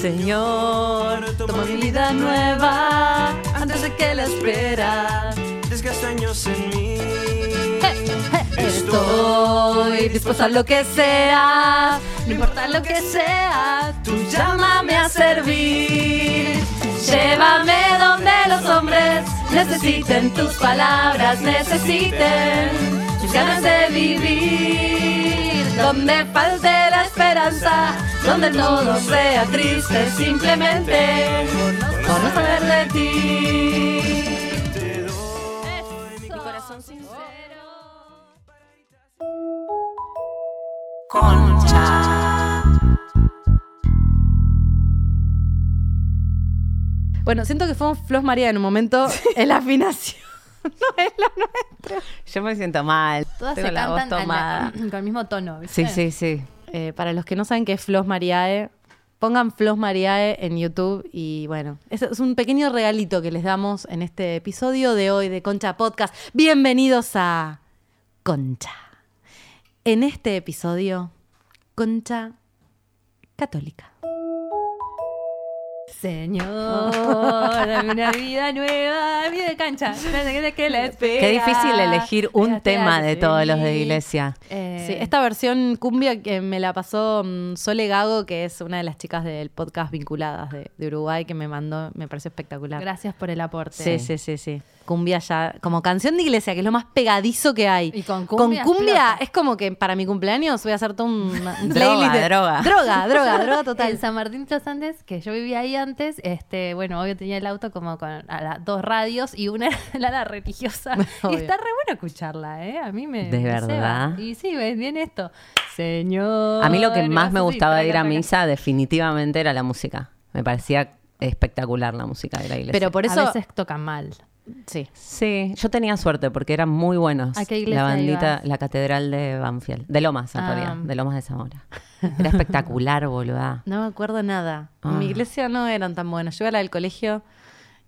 Señor, toma mi vida nueva antes de que la espera desgaste años en mí. Estoy dispuesta a lo que sea, no importa lo que sea, tú llámame a servir. Llévame donde los hombres necesiten tus palabras, necesiten tus ganas de vivir. Donde falte la esperanza, donde todo sea triste, simplemente por no saber de ti. Mi corazón sincero. Bueno, siento que fuimos Flos María en un momento en la afinación. no es la nuestra. Yo me siento mal. Todas Tengo se la voz cantan a la- tomada. con el mismo tono, ¿viste? Sí, sí, sí. Eh, para los que no saben qué es Flos Mariae, pongan Flos Mariae en YouTube y bueno, es, es un pequeño regalito que les damos en este episodio de hoy de Concha Podcast. Bienvenidos a Concha. En este episodio, Concha Católica. Señor, dame una vida nueva, vida de cancha. Que, que la espera. Qué difícil elegir un tema de todos los de iglesia. Eh, Sí, esta versión cumbia que me la pasó mm, Sole Gago, que es una de las chicas del podcast vinculadas de, de Uruguay, que me mandó, me pareció espectacular. Gracias por el aporte. Sí, sí, sí, sí. Cumbia ya, como canción de iglesia, que es lo más pegadizo que hay. Y con cumbia explota. es como que para mi cumpleaños voy a hacer todo un, playlist de- droga. Droga, droga, droga En total. San Martín de los Andes, que yo vivía ahí antes, este, bueno, obvio tenía el auto como con a dos radios y una era la religiosa. y está re bueno escucharla, ¿eh? A mí me. ¿De me verdad? ceba. Y sí, ves bien esto. Señor. A mí lo que más me gustaba de ir a misa definitivamente era la música. Me parecía espectacular la música de la iglesia. Pero por eso, A veces tocan mal. Sí. Sí, yo tenía suerte porque eran muy buenos. ¿A qué iglesia la bandita, ibas? la catedral de Banfield. De Lomas, en Ah. realidad. De Lomas de Zamora. Era espectacular, boluda. No me acuerdo nada. En mi Ah. iglesia no eran tan buenos. Yo iba a la del colegio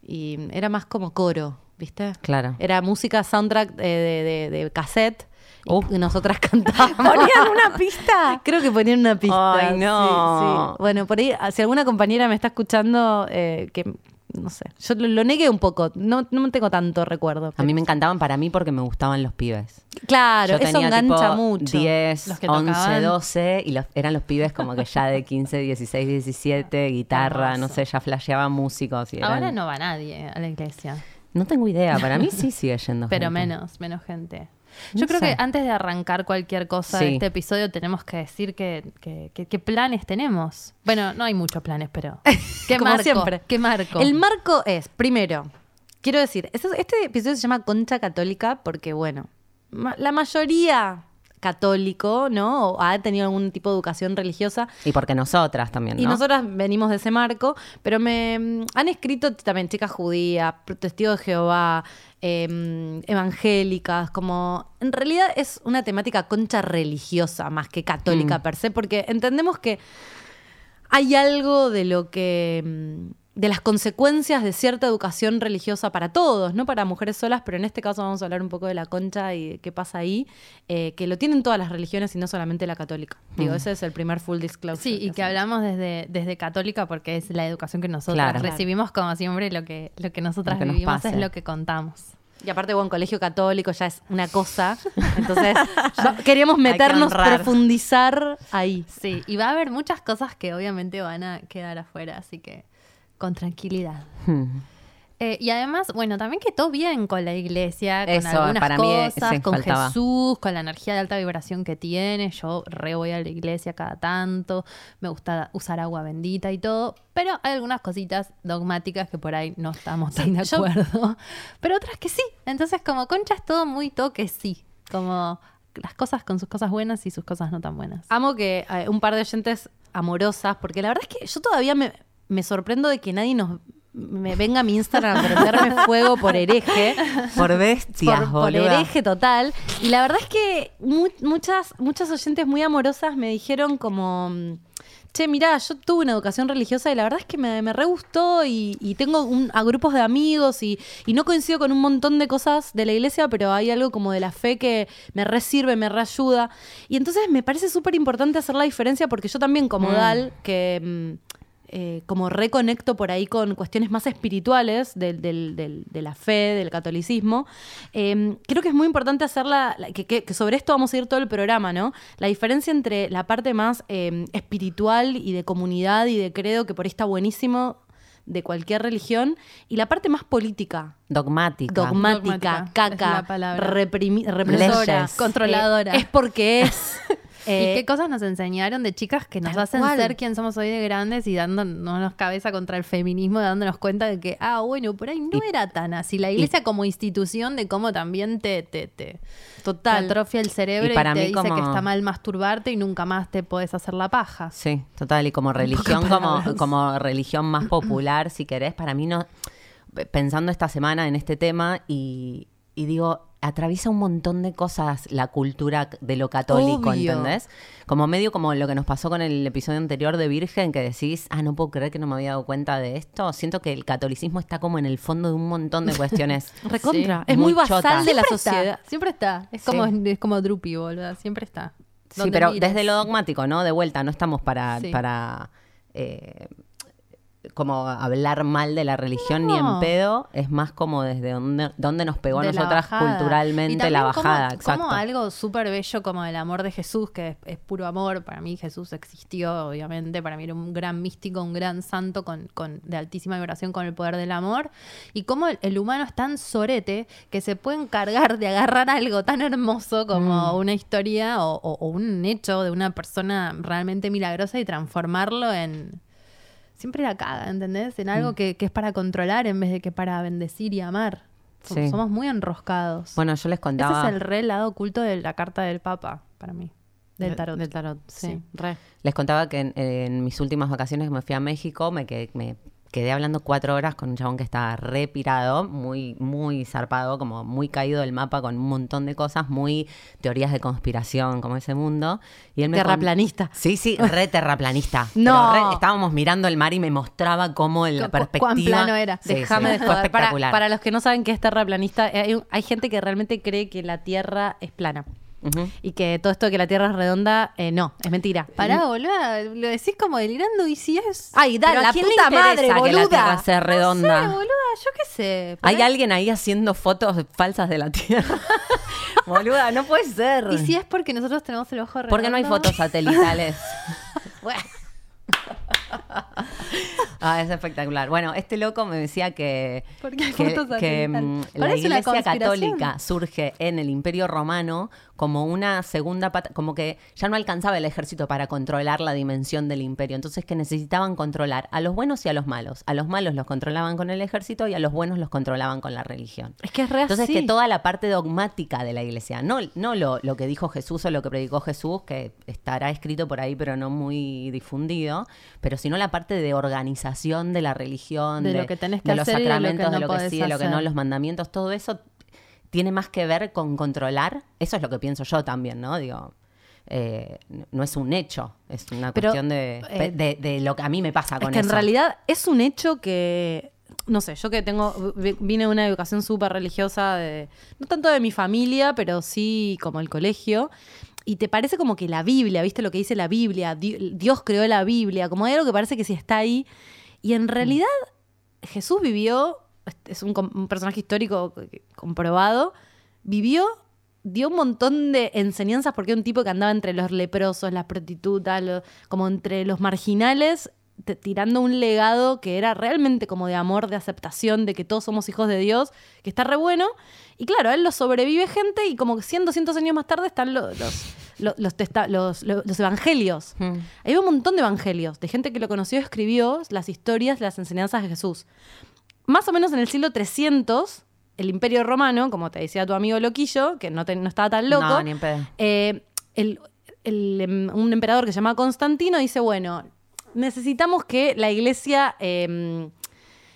y era más como coro, ¿viste? Claro. Era música soundtrack eh, de, de- de cassette y- Uh. y nosotras cantábamos. ¿Ponían una pista? Creo que ponían una pista. Ay, sí, no. sí. Bueno, por ahí, si alguna compañera me está escuchando, eh, que no sé, yo lo, lo negué un poco, no, no tengo tanto recuerdo. A mí me encantaban para mí porque me gustaban los pibes. Claro, Yo eso tenía engancha tipo mucho. 10, Los que 11, tocaban. 12 y los, eran los pibes como que ya de 15, 16, 17, guitarra, no sé, ya flasheaban músicos. Y eran- Ahora no va nadie a la iglesia. No tengo idea, para mí sí sigue yendo Pero gente. menos, menos gente. Yo No creo sé. que antes de arrancar cualquier cosa Sí. de este episodio tenemos que decir que, que- que- qué planes tenemos. Bueno, no hay muchos planes, pero ¿qué Como marco? siempre. ¿Qué marco? El marco es, primero, quiero decir, este, este episodio se llama Concha Católica porque, bueno, ma- la mayoría católico, ¿no? O ha tenido algún tipo de educación religiosa. Y porque nosotras también, ¿no? Y nosotras venimos de ese marco, pero me mm, han escrito también chicas judías, testigos de Jehová, em, evangélicas, como en realidad es una temática concha religiosa más que católica Mm. per se, porque entendemos que hay algo de lo que mm, de las consecuencias de cierta educación religiosa para todos, no para mujeres solas, pero en este caso vamos a hablar un poco de la concha y de qué pasa ahí, eh, que lo tienen todas las religiones y no solamente la católica. Digo, ese es el primer full disclosure. Sí, y que hablamos desde, desde católica porque es la educación que nosotros Claro. recibimos como siempre, lo que, lo que nosotras Lo que vivimos es lo que contamos. Y aparte, bueno, colegio católico ya es una cosa. Entonces, queríamos que meternos, honrar. profundizar ahí. Sí, y va a haber muchas cosas que obviamente van a quedar afuera, así que con tranquilidad. Hmm. Eh, y además, bueno, también que todo bien con la iglesia, con Eso, algunas para cosas, con faltaba. Jesús, con la energía de alta vibración que tiene. Yo re voy a la iglesia cada tanto, me gusta usar agua bendita y todo, pero hay algunas cositas dogmáticas que por ahí no estamos tan de yo- acuerdo, pero otras que sí. Entonces, como concha es todo muy toque sí, como las cosas con sus cosas buenas y sus cosas no tan buenas. Amo que eh, un par de oyentes amorosas, porque la verdad es que yo todavía me, me sorprendo de que nadie nos me venga a mi Instagram a prenderme fuego por hereje. Por bestias, por, por hereje total. Y la verdad es que mu- muchas, muchas oyentes muy amorosas me dijeron como, mm, che, mirá, yo tuve una educación religiosa y la verdad es que me, me re gustó y, y tengo un- a grupos de amigos y, y no coincido con un montón de cosas de la iglesia, pero hay algo como de la fe que me re sirve, me re ayuda. Y entonces me parece súper importante hacer la diferencia porque yo también como Dal, que... eh, como reconecto por ahí con cuestiones más espirituales del- del- del- de la fe, del catolicismo. eh, creo que es muy importante hacerla, la- que, que- que sobre esto vamos a ir todo el programa, ¿no? La diferencia entre la parte más eh, espiritual y de comunidad y de credo, que por ahí está buenísimo de cualquier religión, y la parte más política. Dogmática. Dogmática, Dogmática, caca, represora, Leyes. Controladora. eh, es porque es. ¿Y eh, qué cosas nos enseñaron de chicas que nos hacen cual. ser quien somos hoy de grandes y dándonos cabeza contra el feminismo, dándonos cuenta de que, ah, bueno, por ahí no era tan así. La iglesia como institución de cómo también te, te, te, te Total. atrofia el cerebro Y y, te mí dice como- que está mal masturbarte y nunca más te podés hacer la paja. Sí, total. Y como religión, como, como religión más popular, si querés, para mí no. Pensando esta semana en este tema y, y digo, atraviesa un montón de cosas la cultura de lo católico, Obvio. ¿entendés? Como medio como lo que nos pasó con el episodio anterior de Virgen, que decís, ah, no puedo creer que no me había dado cuenta de esto. Siento que el catolicismo está como en el fondo de un montón de cuestiones. Recontra. Sí, es muy muy basal de la Siempre sociedad. Está, siempre está. Es Sí. como, es como Drupi, boludo. Siempre está. Sí, pero mires. desde lo dogmático, ¿no? De vuelta, no estamos para, Sí. para eh, como hablar mal de la religión ni en pedo, es más como desde donde, donde nos pegó a nosotras culturalmente la como- bajada, como, exacto. algo súper bello como el amor de Jesús, que es, es puro amor. Para mí Jesús existió, obviamente. Para mí era un gran místico, un gran santo con, con- de altísima vibración con el poder del amor. Y cómo el, el humano es tan sorete que se puede encargar de agarrar algo tan hermoso como Mm. una historia o, o- o un hecho de una persona realmente milagrosa y transformarlo en... Siempre la caga, ¿entendés? En Mm. algo que, que es para controlar en vez de que para bendecir y amar. Som- Sí. Somos muy enroscados. Bueno, yo les Ese contaba, es el re lado oculto de la carta del Papa, para mí. Del De- tarot. Del tarot, sí. Sí. Re. les contaba que en, en mis últimas vacaciones que me fui a México, me quedé, me quedé hablando cuatro horas con un chabón que estaba re pirado, muy, muy zarpado, como muy caído del mapa con un montón de cosas, muy teorías de conspiración, como ese mundo. Y él me con- Terraplanista. Sí, sí, re terraplanista. No. Re- estábamos mirando el mar y me mostraba cómo la Cu- perspectiva. cuán plano era. Sí, Déjame sí, de fue joder. Para, espectacular. para los que no saben qué es terraplanista, hay, hay gente que realmente cree que la Tierra es plana. Y que todo esto de que la Tierra es redonda, eh, no, es mentira. Pará, boluda, lo decís como delirando y si es... Ay, da, Pero ¿a la puta madre, que la boluda. Tierra sea No redonda? sé, boluda, yo qué sé. Hay ahí- alguien ahí haciendo fotos falsas de la Tierra. Boluda, no puede ser. ¿Y si es porque nosotros tenemos el ojo redondo? ¿Por qué no hay fotos satelitales? ah, es espectacular. Bueno, este loco me decía que, ¿Por qué hay que, que, mm, la iglesia católica surge en el Imperio Romano como una segunda pata, como que ya no alcanzaba el ejército para controlar la dimensión del imperio, entonces que necesitaban controlar a los buenos y a los malos. A los malos los controlaban con el ejército y a los buenos los controlaban con la religión. Es que es re Entonces que toda la parte dogmática de la iglesia, no, no lo, lo que dijo Jesús o lo que predicó Jesús, que estará escrito por ahí pero no muy difundido, pero sino la parte de organización de la religión, De de, lo que tenés que de los y de lo que sacramentos, de no lo que sí, de lo que no, los mandamientos, todo eso tiene más que ver con controlar. Eso es lo que pienso yo también, ¿no? Digo, eh, no es un hecho, es una Pero, cuestión de, eh, de, de lo que a mí me pasa Es con que en realidad es un hecho que, no sé, yo que tengo, vi- vine de una educación súper religiosa, de, no tanto de mi familia, pero sí como el colegio, y te parece como que la Biblia, ¿viste lo que dice la Biblia? Di- Dios creó la Biblia, como hay algo que parece que sí está ahí, y en realidad Jesús vivió, es un, personaje histórico comprobado, vivió, dio un montón de enseñanzas porque era un tipo que andaba entre los leprosos, las prostitutas, lo- como entre los marginales, tirando un legado que era realmente como de amor, de aceptación, de que todos somos hijos de Dios, que está re bueno. Y claro, él lo sobrevive gente y como que 100, 200 años más tarde están los, los, los, los testa- los- los- evangelios. Mm. Hay un montón de evangelios, de gente que lo conoció escribió las historias, las enseñanzas de Jesús. Más o menos en el siglo 300, el Imperio Romano, como te decía tu amigo Loquillo, que no, te- no estaba tan loco, No, ni eh, el- el, em, un emperador que se llama Constantino dice, bueno, necesitamos que la iglesia, eh,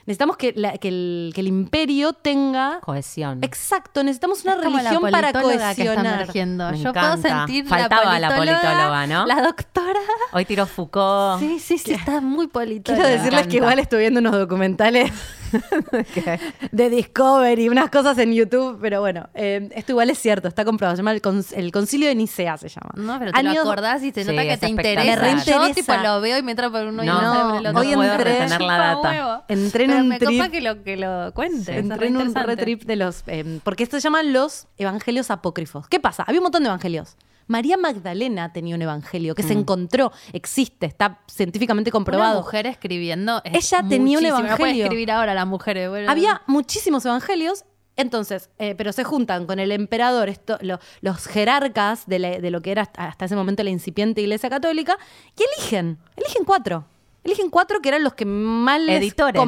necesitamos que, la- que el, que el imperio tenga... Cohesión. Exacto, necesitamos una Es como la religión para politóloga que está cohesionar. emergiendo. Me Yo encanta. puedo sentir Faltaba la la politóloga, ¿no? La doctora. Hoy tiró Foucault. Sí, sí, sí, está muy politóloga. Quiero decirles que igual estuve viendo unos documentales de Discovery, unas cosas en YouTube, pero bueno, eh, esto igual es cierto, está comprobado. Se llama el, Con- el Concilio de Nicea, se llama. No, pero te Año- lo acordás y se Sí, nota que te interesa. Me Yo tipo lo veo y me entra por uno y No, el otro. hoy puedo entré- retener la data. huevo. Entré en Pero un me copa trip- que lo, que lo cuentes. es Entré en un retrip de los. eh, porque esto se llaman los evangelios apócrifos. ¿Qué pasa? Había un montón de evangelios. María Magdalena tenía un evangelio que se encontró, existe, está científicamente Una comprobado. mujer escribiendo. es Ella tenía un muchísimo. No puede evangelio. escribir ahora las mujeres. bueno. Había muchísimos evangelios, entonces, eh, pero se juntan con el emperador, esto, lo- los jerarcas de, la- de lo que era hasta, hasta ese momento la incipiente iglesia católica, y eligen, eligen cuatro. Eligen cuatro que eran los que más les Editores.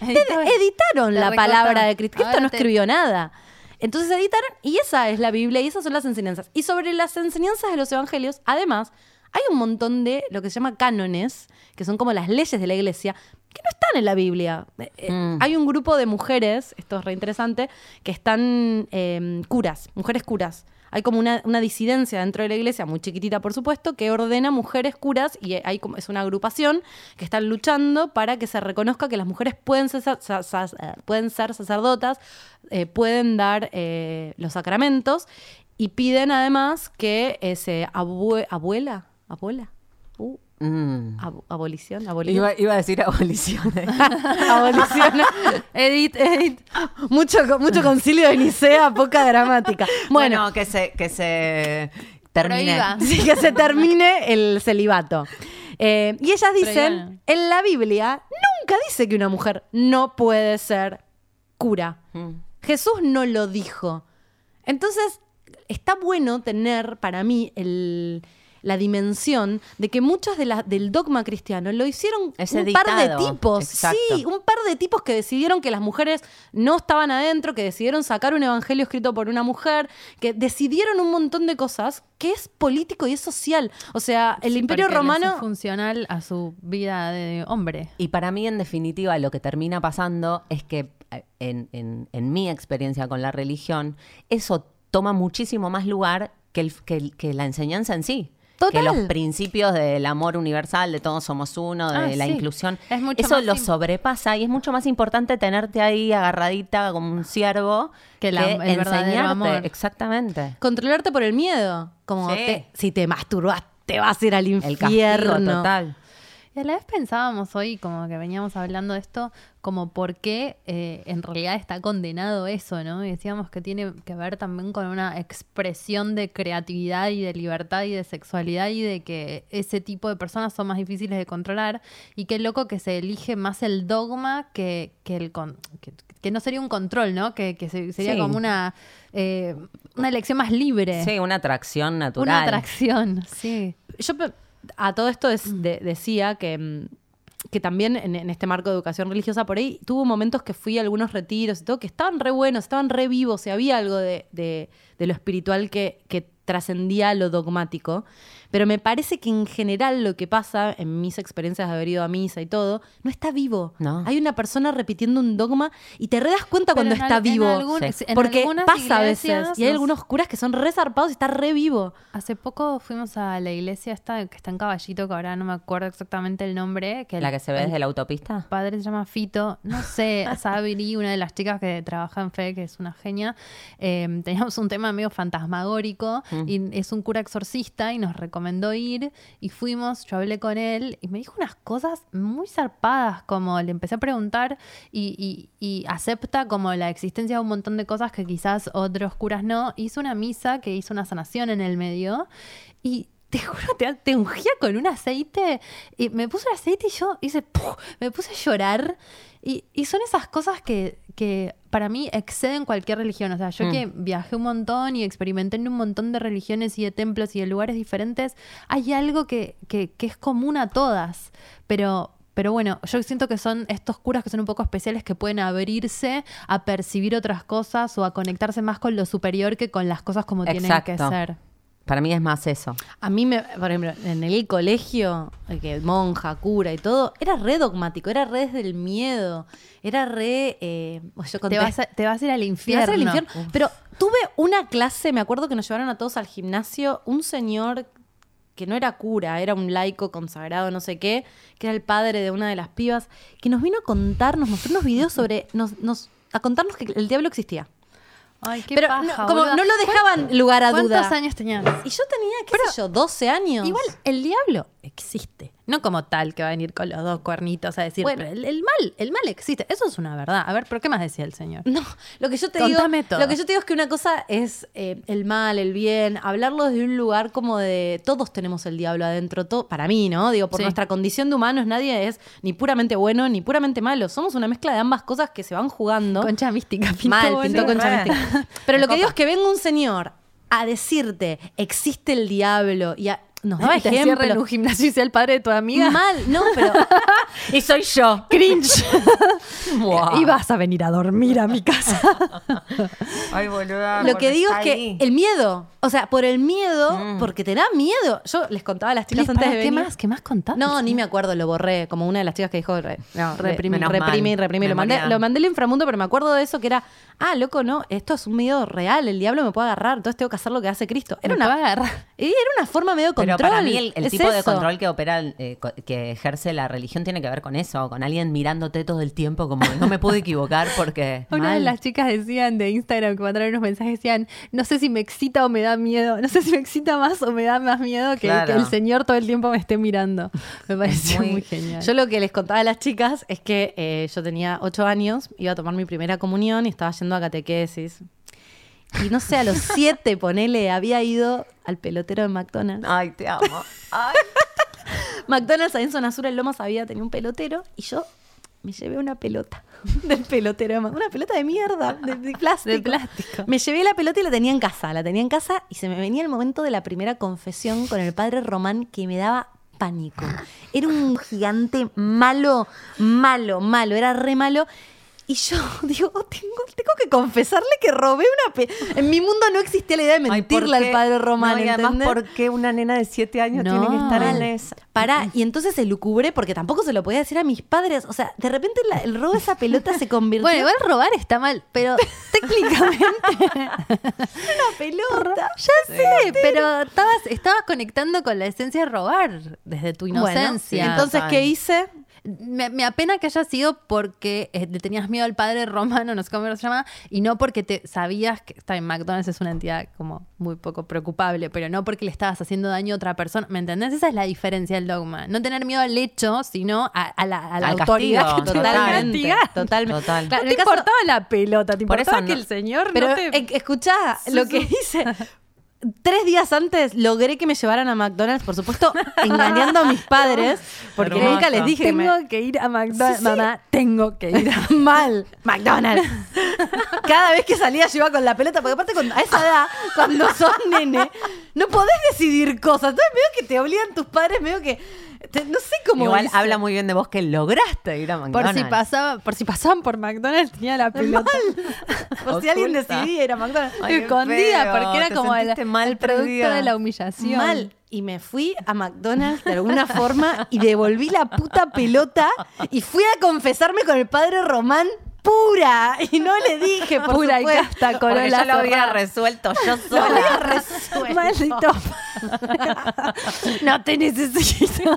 Editaron la recortaron. palabra de Cristo. Cristo no te- escribió nada. Entonces editaron y esa es la Biblia y esas son las enseñanzas. Y sobre las enseñanzas de los evangelios, además, hay un montón de lo que se llama cánones, que son como las leyes de la iglesia, que no están en la Biblia. Eh, eh, Mm. Hay un grupo de mujeres, esto es re interesante, que están eh, curas, mujeres curas. Hay como una, disidencia dentro de la iglesia, muy chiquitita por supuesto, que ordena mujeres curas y hay como, es una agrupación que están luchando para que se reconozca que las mujeres pueden ser, eh, sacerdotas, eh, pueden dar eh, los sacramentos y piden además que se abue- abuela, abuela, uh, Mm. ab- abolición, abolición. Iba, iba a decir aboliciones. Abolición. Edit, edit. Mucho, mucho concilio de Nicea, poca gramática. Bueno, bueno, que se, que se termine. Sí, que se termine el celibato. Eh, y ellas dicen, en la Biblia nunca dice que una mujer no puede ser cura. Mm. Jesús no lo dijo. Entonces, está bueno tener para mí el- la dimensión de que muchos de la- del dogma cristiano lo hicieron Es un par de tipos. Exacto. Sí, un par de tipos que decidieron que las mujeres no estaban adentro, que decidieron sacar un evangelio escrito por una mujer, que decidieron un montón de cosas que es político y es social. O sea, el Sí, imperio romano... es funcional a su vida de hombre. Y para mí, en definitiva, lo que termina pasando es que, eh, en, en- en mi experiencia con la religión, eso toma muchísimo más lugar que, el- que el- que la enseñanza en sí. Total. Que los principios del amor universal, de todos somos uno, de Ah, la sí. inclusión. Es eso lo sobrepasa y es mucho más importante tenerte ahí agarradita como un ciervo Que la- el verdadero amor. Exactamente. Controlarte por el miedo. Como Sí. te- si te masturbas, te vas a ir al El castigo infierno. total. Y a la vez pensábamos hoy, como que veníamos hablando de esto, como por qué eh, en realidad está condenado eso, ¿no? Y decíamos que tiene que ver también con una expresión de creatividad y de libertad y de sexualidad y de que ese tipo de personas son más difíciles de controlar. Y qué loco que se elige más el dogma que, que el con- que, que no sería un control, ¿no? Que, que se- sería Sí. como una, eh, una elección más libre. Sí, una atracción natural. Una atracción, sí. Yo a todo esto es- de- decía que, mm, que también en, en este marco de educación religiosa por ahí tuvo momentos que fui a algunos retiros y todo que estaban re buenos, estaban re vivos y había algo de, de- de lo espiritual que, que trascendía lo dogmático. Pero me parece que en general lo que pasa en mis experiencias de haber ido a misa y todo, no está vivo. No. Hay una persona repitiendo un dogma y te re das cuenta cuando Pero está al- en vivo. algún- Sí. en Porque pasa a veces. Y hay nos- algunos curas que son re zarpados y está re vivo. Hace poco fuimos a la iglesia esta que está en Caballito, que ahora no me acuerdo exactamente el nombre. Que La el- que se ve el desde la autopista. padre se llama Fito. No sé, Sabri, una de las chicas que trabaja en Fe, que es una genia. eh, teníamos un tema medio fantasmagórico y es un cura exorcista y nos recomendó ir y fuimos, yo hablé con él y me dijo unas cosas muy zarpadas, como le empecé a preguntar y, y- y acepta como la existencia de un montón de cosas que quizás otros curas no. Hizo una misa que hizo una sanación en el medio y te juro, te, te ungía con un aceite. Y me puse el aceite y yo hice, ¡puf! me puse a llorar. Y, y son esas cosas que, que para mí exceden cualquier religión. O sea, yo Mm. que viajé un montón y experimenté en un montón de religiones y de templos y de lugares diferentes, hay algo que, que, que es común a todas. Pero, pero bueno, yo siento que son estos curas que son un poco especiales que pueden abrirse a percibir otras cosas o a conectarse más con lo superior que con las cosas como tienen que ser. Para mí es más eso. A mí, me, por ejemplo, en el colegio, eh, que monja, cura y todo, era re dogmático, era re desde el miedo, era re... eh, yo conté- Te vas, a, te vas a ir Te al infierno. Pero tuve una clase, me acuerdo que nos llevaron a todos al gimnasio, un señor que no era cura, era un laico consagrado, no sé qué, que era el padre de una de las pibas, que nos vino a contar, nos mostró unos videos sobre, nos, nos- a contarnos que el diablo existía. Ay, qué Pero paja, no, como boluda. no lo dejaban lugar a ¿Cuántos duda. años tenías? Y yo tenía, qué sé yo, 12 años. Igual el diablo existe. No como tal que va a venir con los dos cuernitos a decir, Bueno. pero el, el mal, el mal existe. Eso es una verdad. A ver, ¿pero qué más decía el señor? No, lo que yo te Contame digo, todo. lo que yo te digo es que una cosa es eh, el mal, el bien, hablarlo desde un lugar como de todos tenemos el diablo adentro, todo, para mí, ¿no? Digo, por Sí. nuestra condición de humanos nadie es ni puramente bueno ni puramente malo, somos una mezcla de ambas cosas que se van jugando. Concha mística. pintó Mal, bueno. pintó concha re. mística. Pero lo que digo es que venga un señor a decirte existe el diablo y a- nos daba te cierra en ejemplo. un gimnasio y sea el padre de tu amiga. Mal, no, pero Y soy yo. Cringe. Wow. y vas a venir a dormir a mi casa. Ay, boluda. Lo que digo es que el miedo, o sea, por el miedo, Mm. porque te da miedo. Yo les contaba a las chicas antes de ¿Qué venir. más? ¿Qué más contás? No, ni me acuerdo, lo borré, como una de las chicas que dijo, re- no, Reprimí. reprimí, reprimí. Lo mandé, lo mandé al inframundo, pero me acuerdo de eso que era, ah, loco, no, esto es un miedo real, el diablo me puede agarrar, entonces tengo que hacer lo que hace Cristo. Era Me una, agarrar. era una forma medio Pero para mí el, tipo de control que opera, eh, que ejerce la religión tiene que ver con eso, con alguien mirándote todo el tiempo como no me puedo equivocar porque... Una de las chicas decían de Instagram que mandaron unos mensajes, decían, no sé si me excita o me da miedo, no sé si me excita más o me da más miedo que, Claro. que el señor todo el tiempo me esté mirando. Me pareció muy, Muy- genial. Yo lo que les contaba a las chicas es que eh, yo tenía ocho años, iba a tomar mi primera comunión y estaba yendo a catequesis. Y no sé, a los siete, ponele, había ido al pelotero de McDonald's. Ay, te amo. Ay. McDonald's ahí en Zona Sur, en Lomas, había tenido un pelotero y yo me llevé una pelota del pelotero de McDonald's. Una pelota de mierda, de, de plástico. De plástico. Me llevé la pelota y la tenía en casa. La tenía en casa y se me venía el momento de la primera confesión con el padre Román que me daba pánico. Era un gigante malo, malo, malo. Era re malo. Y yo digo, oh, tengo, tengo que confesarle que robé una pe En mi mundo no existía la idea de mentirle ¿por al padre Román. No, y además, ¿entendés? ¿por qué una nena de 7 años No. tiene que estar en esa? Pará, y entonces se lucubré porque tampoco se lo podía decir a mis padres. O sea, de repente la- el robo de esa pelota se convirtió Bueno, igual robar está mal, pero técnicamente en una pelota. ya sé, pero estabas, estabas conectando con la esencia de robar desde tu Bueno, inocencia. entonces, ¿qué hice? Me, me apena que haya sido porque eh, le tenías miedo al padre romano, no sé cómo se llama, y no porque te sabías que está en McDonald's es una entidad como muy poco preocupable, pero no porque le estabas haciendo daño a otra persona. ¿Me entendés? Esa es la diferencia del dogma. No tener miedo al hecho, sino a, a la, a la autoridad castigo, que te Totalmente. Totalmente. Total. Claro, No en te el caso- importaba la pelota, te Por importaba eso que no- el señor Pero no te... eh, escuchá, lo que hice. Tres días antes logré que me llevaran a McDonald's, por supuesto, engañando a mis padres, porque Hermoso. nunca les dije que me- tengo que ir a McDonald's. Mamá, tengo que ir a mal. McDonald's. Cada vez que salía yo iba con la pelota, porque aparte a esa edad, cuando sos nene, no podés decidir cosas. Entonces veo que te obligan tus padres, veo que. te- no sé cómo. Igual habla muy bien de vos que lograste ir a Por McDonald's. si pasaba, por si pasaban por McDonald's tenía la pelota Por si alguien decidía ir a McDonald's. Ay, escondida feo, porque era te como el, mal el producto perdida. de la humillación. Mal. Y me fui a McDonald's de alguna forma y devolví la puta pelota y fui a confesarme con el padre Román pura. Y no le dije, por Pura y casta Porque Corolla yo lo había resuelto yo Lo sola. había resuelto. Maldito. no te necesito. Esa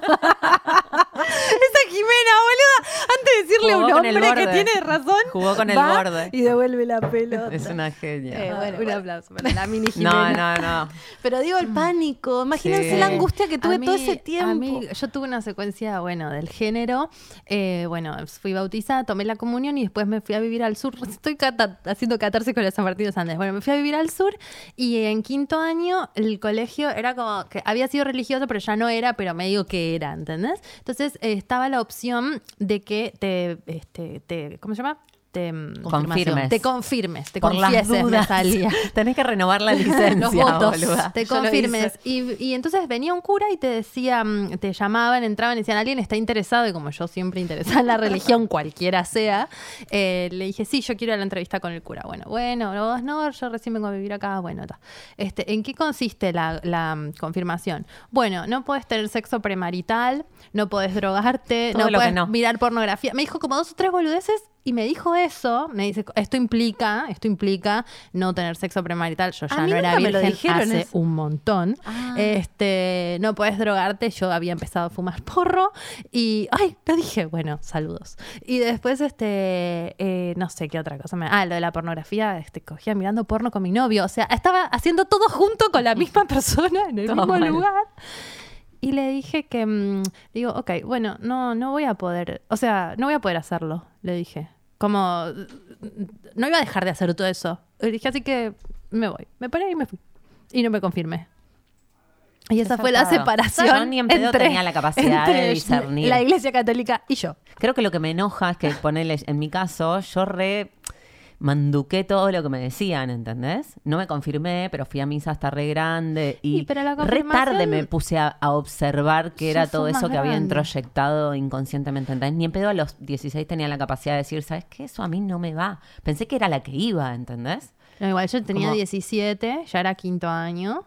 Jimena, boluda. Antes de decirle a un con hombre que tiene razón, Jugó con el va borde. Y devuelve la pelota. Es una genia. Eh, bueno, un aplauso para la mini no, Jimena. no, no. Pero digo el pánico. Imagínense Sí. la angustia que tuve A mí- todo ese tiempo. a mí- yo tuve una secuencia, bueno, del género. Eh, bueno, fui bautizada, tomé la comunión y después me fui a vivir al sur. Estoy cata- haciendo catarse con los San Martín de Sandes. Bueno, me fui a vivir al sur y en quinto año el colegio era como que había sido religioso, pero ya no era, pero medio que era, ¿entendés? Entonces eh, estaba la opción de que te, este, te ¿cómo se llama? Te, mm, Confirmes. te confirmes, te Por las confieses, me dudas. salía. Tenés que renovar la licencia, los votos, boluda. te Yo confirmes. Y, y entonces venía un cura y te decía, mm, te llamaban, entraban y decían, alguien está interesado, y como yo siempre interesada en la religión, cualquiera sea, eh, le dije, sí, yo quiero ir a la entrevista con el cura. Bueno, bueno, vos no, yo recién vengo a vivir acá, bueno, ta. Este, ¿En qué consiste la, la, mm, confirmación? Bueno, no puedes tener sexo premarital, no puedes drogarte, Todo no puedes no. mirar pornografía. Me dijo como dos o tres boludeces y me dijo eso, me dice, esto implica, esto implica no tener sexo premarital. Yo ya no era virgen dijeron hace eso. un montón. Ah. Este, no puedes drogarte, yo había empezado a fumar porro y, ay, lo dije, bueno, saludos. Y después, este, eh, no sé qué otra cosa. me- ah, lo de la pornografía, este, cogía mirando porno con mi novio. O sea, estaba haciendo todo junto con la misma persona en el Todo mismo mal. lugar. Y le dije que, mm, digo, ok, bueno, no, no voy a poder, o sea, no voy a poder hacerlo, le dije. Como, no iba a dejar de hacer todo eso. Le dije, así que me voy. Me paré y me fui. Y no me confirmé. Y esa fue la separación. Yo ni en pedo entre, tenía la capacidad de discernir. La iglesia católica y yo. Creo que lo que me enoja es que ponele, en mi caso, yo re manduqué todo lo que me decían, ¿entendés? No me confirmé, pero fui a misa hasta re grande y re tarde me puse a, a observar que era todo eso que había grande. introyectado inconscientemente. ¿entendés? Ni en pedo a los 16 tenía la capacidad de decir, ¿sabes qué? Eso a mí no me va. Pensé que era la que iba, ¿entendés? No, igual yo tenía Como- 17, ya era quinto año.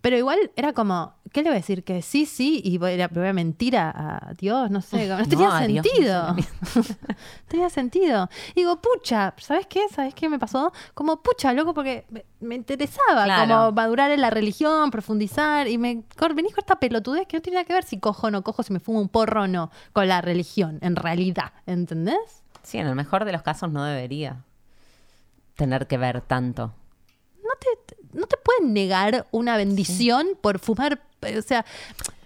Pero igual era como, ¿qué le voy a decir? Que sí, sí, y voy a, voy a mentir a, Dios, no sé, no No, tenía Dios, sentido. no tenía sentido. Y digo, pucha, ¿sabes qué? ¿Sabes qué me pasó? Como, pucha, loco, porque me, me interesaba Claro. como madurar en la religión, profundizar, y me venís con esta pelotudez que no tiene nada que ver si cojo o no cojo, si me fumo un porro o no, con la religión, en realidad, ¿entendés? Sí, en el mejor de los casos no debería tener que ver tanto. No te, te pueden negar una bendición por fumar. eh, O sea,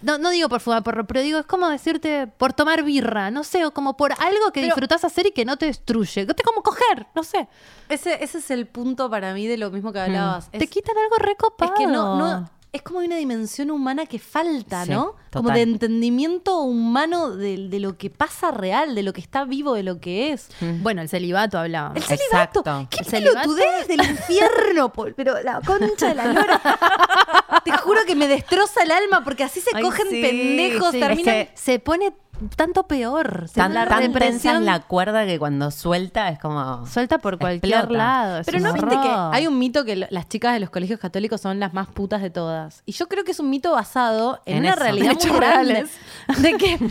no, no digo por fumar porro, pero digo, es como decirte por tomar birra, no sé, o como por algo que Pero- disfrutás hacer y que no te destruye. Es como coger, no sé. Ese, ese es el punto para mí de lo mismo que hablabas. te Es- quitan algo recopado. Es que no, no, es como una dimensión humana que falta, Sí, ¿no? Como de entendimiento humano de, de lo que pasa real, de lo que está vivo, de lo que es. Bueno, el celibato hablaba. El celibato. Exacto. ¡Qué El celibato- pelotudez del infierno! Paul! Pero la concha de la lora. Te juro que me destroza el alma porque así se Ay, cogen sí, pendejos, sí. terminan... Es que- Se pone tanto peor. Tan, la tan tensa es la cuerda que cuando suelta es como... suelta por cualquier explota. lado. Pero no viste que hay un mito que lo- las chicas de los colegios católicos son las más putas de todas. Y yo creo que es un mito basado en, En una eso. realidad muy grande. De que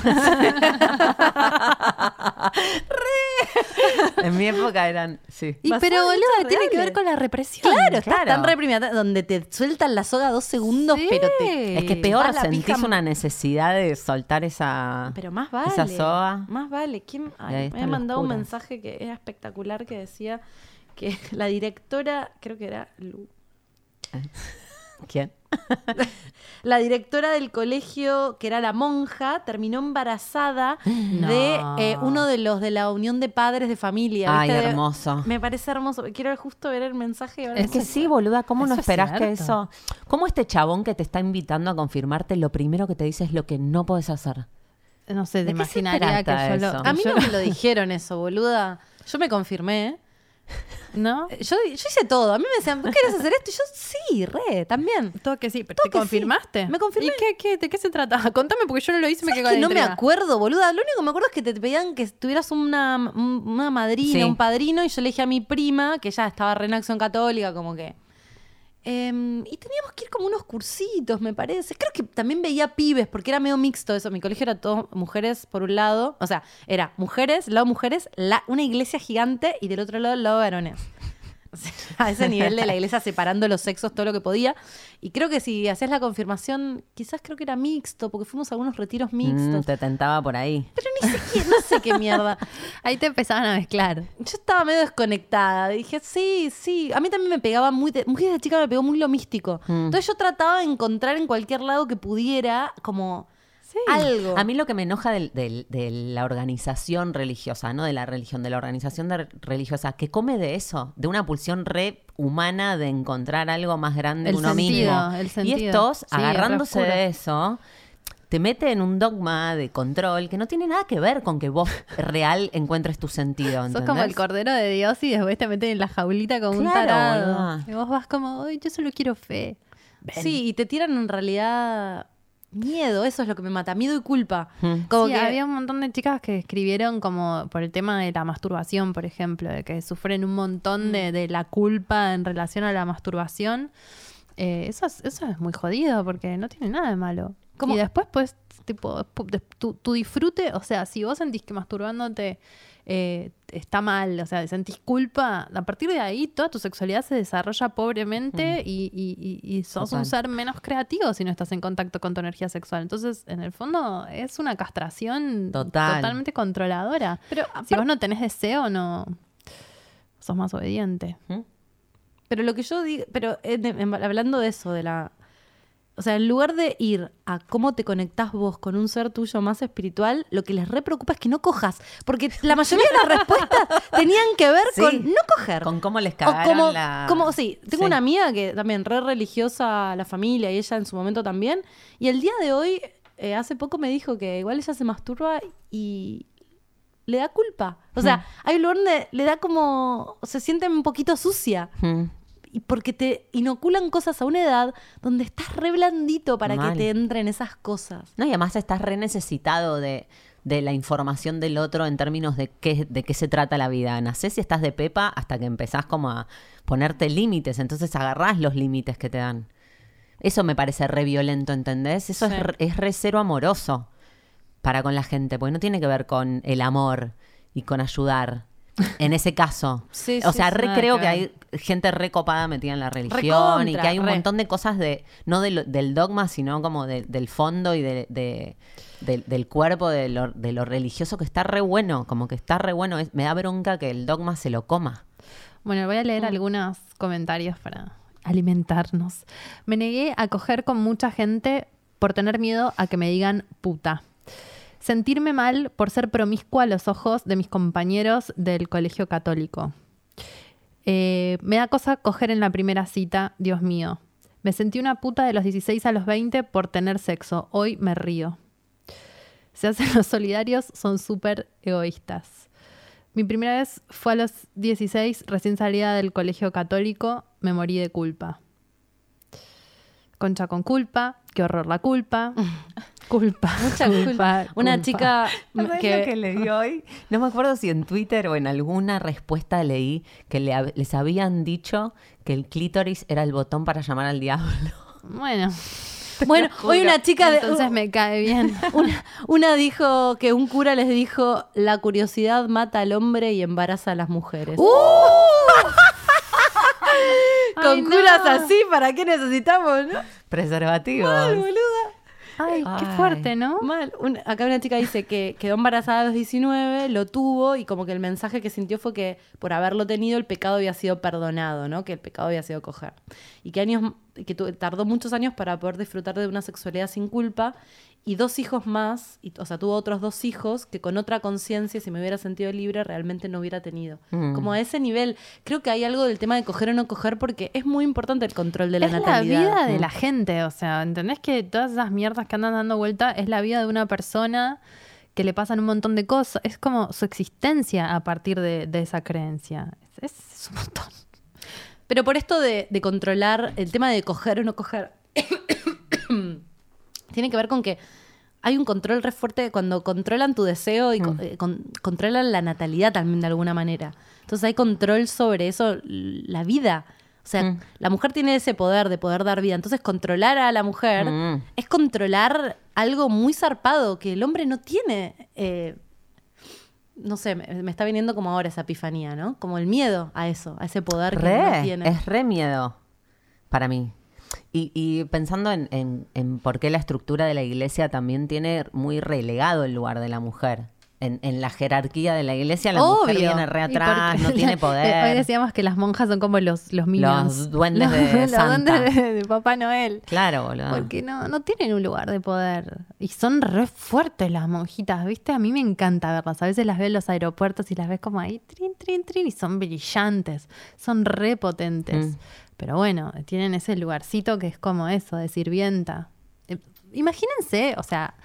En mi época eran... Sí. Y, pero, en boludo, tiene que ver con la represión. Claro, estás claro. tan reprimida, donde te sueltan la soga dos segundos, Sí. pero te. Es que peor sentís pija- una necesidad de soltar esa... Pero más vale. Esa soga. Más vale. ¿Quién? Ay, me los mandado un mensaje que era espectacular que decía que la directora, creo que era Lu, ¿Quién? la directora del colegio, que era la monja, terminó embarazada No. de eh, uno de los de la unión de padres de familia. Ay, ¿viste? hermoso. Me parece hermoso. Quiero justo ver el mensaje. y ver Es que sí, boluda, ¿cómo no es esperás que eso... ¿Cómo este chabón que te está invitando a confirmarte lo primero que te dice es lo que no podés hacer? No sé, te ¿De imaginaría que yo lo. A mí no me lo dijeron eso, boluda. Yo me confirmé. ¿eh? ¿No? Yo, yo hice todo. A mí me decían, ¿vos querés hacer esto? Y yo, sí, re, también. Todo que sí, pero Todo ¿te sí. confirmaste? Me confirmé. ¿Y qué, qué, de qué se trata? Contame porque yo no lo hice me quedé que no me acuerdo, boluda. Lo único que me acuerdo es que te pedían que tuvieras una, un- una madrina, Sí. un padrino, y yo le dije a mi prima, que ella estaba re en acción católica, como que. Em, y teníamos que ir como unos cursitos, me parece. Creo que también veía pibes, porque era medio mixto eso. Mi colegio era todo mujeres por un lado. O sea, era mujeres, lado mujeres, la, una iglesia gigante y del otro lado, lado varones. A ese nivel de la iglesia separando los sexos todo lo que podía. Y creo que si hacías la confirmación, quizás creo que era mixto, porque fuimos a algunos retiros Mm, mixtos. te tentaba por ahí. Pero ni siquiera, no sé qué mierda. Ahí te empezaban a mezclar. Yo estaba medio desconectada. Dije, sí, sí. A mí también me pegaba muy. De, muy de chica me pegó muy lo místico. Mm. Entonces yo trataba de encontrar en cualquier lado que pudiera, como. Algo. A mí lo que me enoja del- del- de la organización religiosa, no de la religión, de la organización de- religiosa, que come de eso, de una pulsión re humana de encontrar algo más grande El uno sentido, mismo. el Y sentido. estos, Sí, agarrándose de eso, te mete en un dogma de control que no tiene nada que ver con que vos real encuentres tu sentido. Sos ¿entendés? como el cordero de Dios y después te meten en la jaulita como un Claro, tarado. boluda. Y vos vas como, ay, yo solo quiero fe. Sí, y te tiran en realidad miedo, eso es lo que me mata, miedo y culpa. Mm. Como Sí, que había un montón de chicas que escribieron como por el tema de la masturbación, por ejemplo, de que sufren un montón de, de la culpa en relación a la masturbación. Eh, eso, es, eso es muy jodido porque no tiene nada de malo. ¿Cómo? Y después, pues, tipo, tu, tu disfrute, o sea, si vos sentís que masturbándote eh, está mal, o sea, sentís culpa, a partir de ahí toda tu sexualidad se desarrolla pobremente y, y- y- y sos un ser menos creativo si no estás en contacto con tu energía sexual. Entonces, en el fondo, es una castración Total. totalmente controladora. Pero si vos no tenés deseo, no sos más obediente. Pero lo que yo digo, pero en- en- hablando de eso, de la... O sea, en lugar de ir a cómo te conectás vos con un ser tuyo más espiritual, lo que les re preocupa es que no cojas. Porque la mayoría de las respuestas tenían que ver Sí. con no coger. Con cómo les O cagaron como, la... como- sí, tengo Sí. una amiga que también re religiosa, la familia y ella en su momento también. Y el día de hoy, eh, hace poco me dijo que igual ella se masturba y le da culpa. O sea, Hmm. hay un lugar donde le da como, se siente un poquito sucia. Mm. Y porque te inoculan cosas a una edad donde estás re blandito para Mal. que te entren esas cosas. No, y además estás re necesitado de, de la información del otro en términos de qué, de qué se trata la vida. Nacés y estás de pepa hasta que empezás como a ponerte límites, entonces agarrás los límites que te dan. Eso me parece re violento, ¿entendés? Eso Sí. es, re- es re cero amoroso para con la gente, porque no tiene que ver con el amor y con ayudar. En ese caso. Sí, o sí, sea, re creo que hay gente recopada metida en la religión y que hay un re. montón de cosas de, no de lo- del dogma, sino como de- del fondo y de, de- del- del cuerpo, de lo, de lo religioso, que está re bueno, como que está re bueno. Es- me da bronca que el dogma se lo coma. Bueno, voy a leer algunos comentarios para alimentarnos. Me negué a coger con mucha gente por tener miedo a que me digan puta. Sentirme mal por ser promiscua a los ojos de mis compañeros del colegio católico. Eh, me da cosa coger en la primera cita, Dios mío. Me sentí una puta de los 16 a los 20 por tener sexo. Hoy me río. Se hacen los solidarios, son súper egoístas. Mi primera vez fue a los 16, recién salida del colegio católico, me morí de culpa. Concha con culpa, qué horror la culpa. Culpa. Mucha culpa. Una ¿Sabés chica que... que, lo que leí hoy? No me acuerdo si en Twitter o en alguna respuesta leí que le les habían dicho que el clítoris era el botón para llamar al diablo. Bueno, Bueno, hoy una chica de, entonces me cae bien. una, una dijo que un cura les dijo la curiosidad mata al hombre y embaraza a las mujeres. ¡Uh! Con Ay, no. así, ¿para qué necesitamos? no? Preservativos. Ay, boluda. Ay, qué Ay. fuerte, ¿no? Mal. Un- acá una chica dice que quedó embarazada a los 19, lo tuvo y como que el mensaje que sintió fue que por haberlo tenido el pecado había sido perdonado, ¿no? Que el pecado había sido coger. Y que años que tu- tardó muchos años para poder disfrutar de una sexualidad sin culpa y dos hijos más, y, o sea, tuvo otros dos hijos que con otra conciencia, si me hubiera sentido libre, realmente no hubiera tenido. Mm. Como a ese nivel, creo que hay algo del tema de coger o no coger porque es muy importante el control de la es la natalidad. vida de Mm. la gente, o sea, ¿entendés que todas esas mierdas que andan dando vuelta es la vida de una persona que le pasan un montón de cosas? Es como su existencia a partir de, de esa creencia. Es, es un montón. Pero por esto de, de controlar el tema de coger o no coger, tiene que ver con que hay un control re fuerte cuando controlan tu deseo y co- eh, con- controlan la natalidad también de alguna manera. Entonces hay control sobre eso, la vida. O sea, Mm. la mujer tiene ese poder de poder dar vida. Entonces controlar a la mujer Mm. es controlar algo muy zarpado que el hombre no tiene. eh, no sé, me, me está viniendo como ahora esa epifanía, ¿no? Como el miedo a eso, a ese poder que no tiene. es re miedo para mí. Y, y pensando en, en- en por qué la estructura de la iglesia también tiene muy relegado el lugar de la mujer. En, en la jerarquía de la iglesia la mujer viene re atrás, no tiene Hoy poder. decíamos que las monjas son como los, los. Los duendes de los Santa. duendes de, de Papá Noel. Claro, boludo. Porque no, no tienen un lugar de poder. Y son re fuertes las monjitas, ¿viste? A mí me encanta verlas. A veces las veo en los aeropuertos y las ves como ahí, trin, trin, trin, y son brillantes. Son re potentes. Mm. Pero bueno, tienen ese lugarcito que es como eso, de sirvienta. Eh, imagínense, o sea,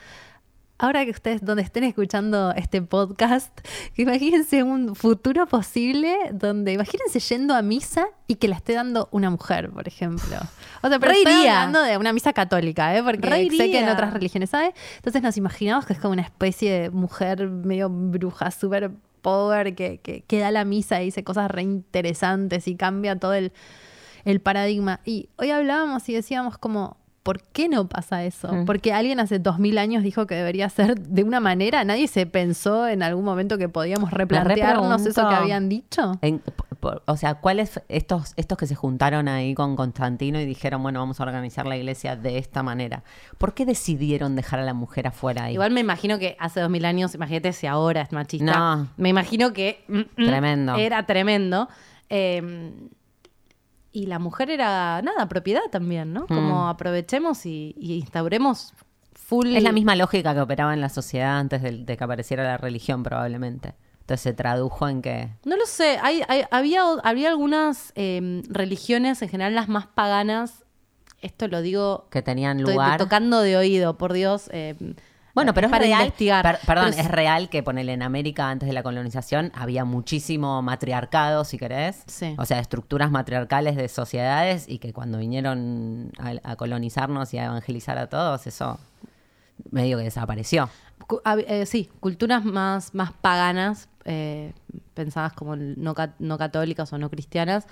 ahora que ustedes donde estén escuchando este podcast, imagínense un futuro posible donde imagínense yendo a misa y que la esté dando una mujer, por ejemplo. O sea, pero estoy hablando de una misa católica, ¿eh? porque sé que en otras religiones sabe. Entonces nos imaginamos que es como una especie de mujer medio bruja, súper power, que, que, que da la misa y dice cosas re interesantes y cambia todo el, el paradigma. Y hoy hablábamos y decíamos como, ¿por qué no pasa eso? Mm. Porque alguien hace dos mil años dijo que debería ser de una manera. Nadie se pensó en algún momento que podíamos replantearnos eso que habían dicho. En- por- por- o sea, ¿cuáles estos, estos que se juntaron ahí con Constantino y dijeron, bueno, vamos a organizar la iglesia de esta manera? ¿Por qué decidieron dejar a la mujer afuera ahí? Igual me imagino que hace dos mil años, imagínate si ahora es machista. No. Me imagino que mm, mm, Tremendo. era tremendo. Eh, y la mujer era, nada, propiedad también, ¿no? Como Mm. aprovechemos y, y instauremos full... Es la misma lógica que operaba en la sociedad antes de, de que apareciera la religión, probablemente. Entonces se tradujo en que... No lo sé, hay, hay- había, había algunas eh, religiones, en general las más paganas, esto lo digo que tenían estoy lugar. tocando de oído, por Dios. eh, Bueno, pero es para real. investigar. per- perdón, es real que ponele en América antes de la colonización había muchísimo matriarcado, si querés. Sí. O sea, estructuras matriarcales de sociedades y que cuando vinieron a, a colonizarnos y a evangelizar a todos, eso medio que desapareció. Eh, sí, culturas más, más paganas, eh, pensadas como no católicas o no cristianas.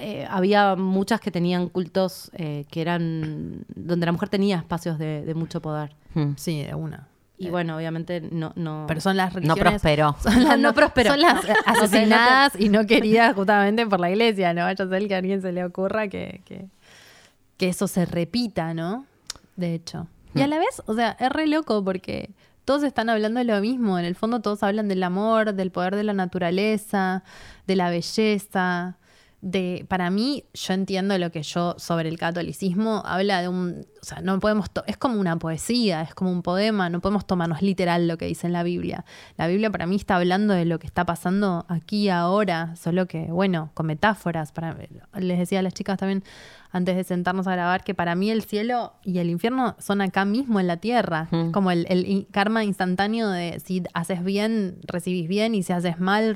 eh, había muchas que tenían cultos eh, que eran donde la mujer tenía espacios de, de mucho poder. Hmm. Sí, de una. Y bueno, obviamente no... no Pero son las No prosperó. Son las, No prosperó. Son las asesinadas y no queridas justamente por la iglesia, ¿no? Vaya a ser que a alguien se le ocurra que, que, que eso se repita, ¿no? De hecho. Y a la vez, o sea, es re loco porque todos están hablando de lo mismo. En el fondo todos hablan del amor, del poder de la naturaleza, de la belleza. De, para mí, yo entiendo lo que yo sobre el catolicismo habla de un, o sea, no podemos, es como una poesía, es como un poema, no podemos tomarnos literal lo que dice en la Biblia. La Biblia para mí está hablando de lo que está pasando aquí ahora, solo que, bueno, con metáforas. Para, les decía a las chicas también antes de sentarnos a grabar que para mí el cielo y el infierno son acá mismo en la tierra, Mm. como el, karma instantáneo de si haces bien, recibís bien y si haces mal,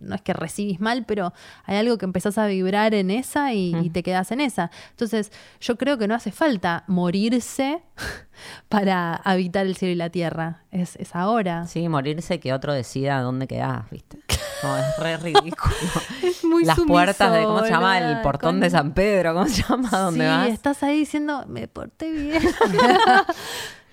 no es que recibís mal, pero hay algo que empezás a vibrar en esa y, y te quedas en esa. Entonces yo creo que no hace falta morirse para habitar el cielo y la tierra, es, es ahora. Sí, morirse que otro decida dónde quedás, ¿viste? Es re ridículo. Es muy Las sumiso, puertas de, ¿cómo se llama? El portón con- de San Pedro, ¿cómo se llama? ¿Dónde sí, vas? estás ahí diciendo, me porté bien.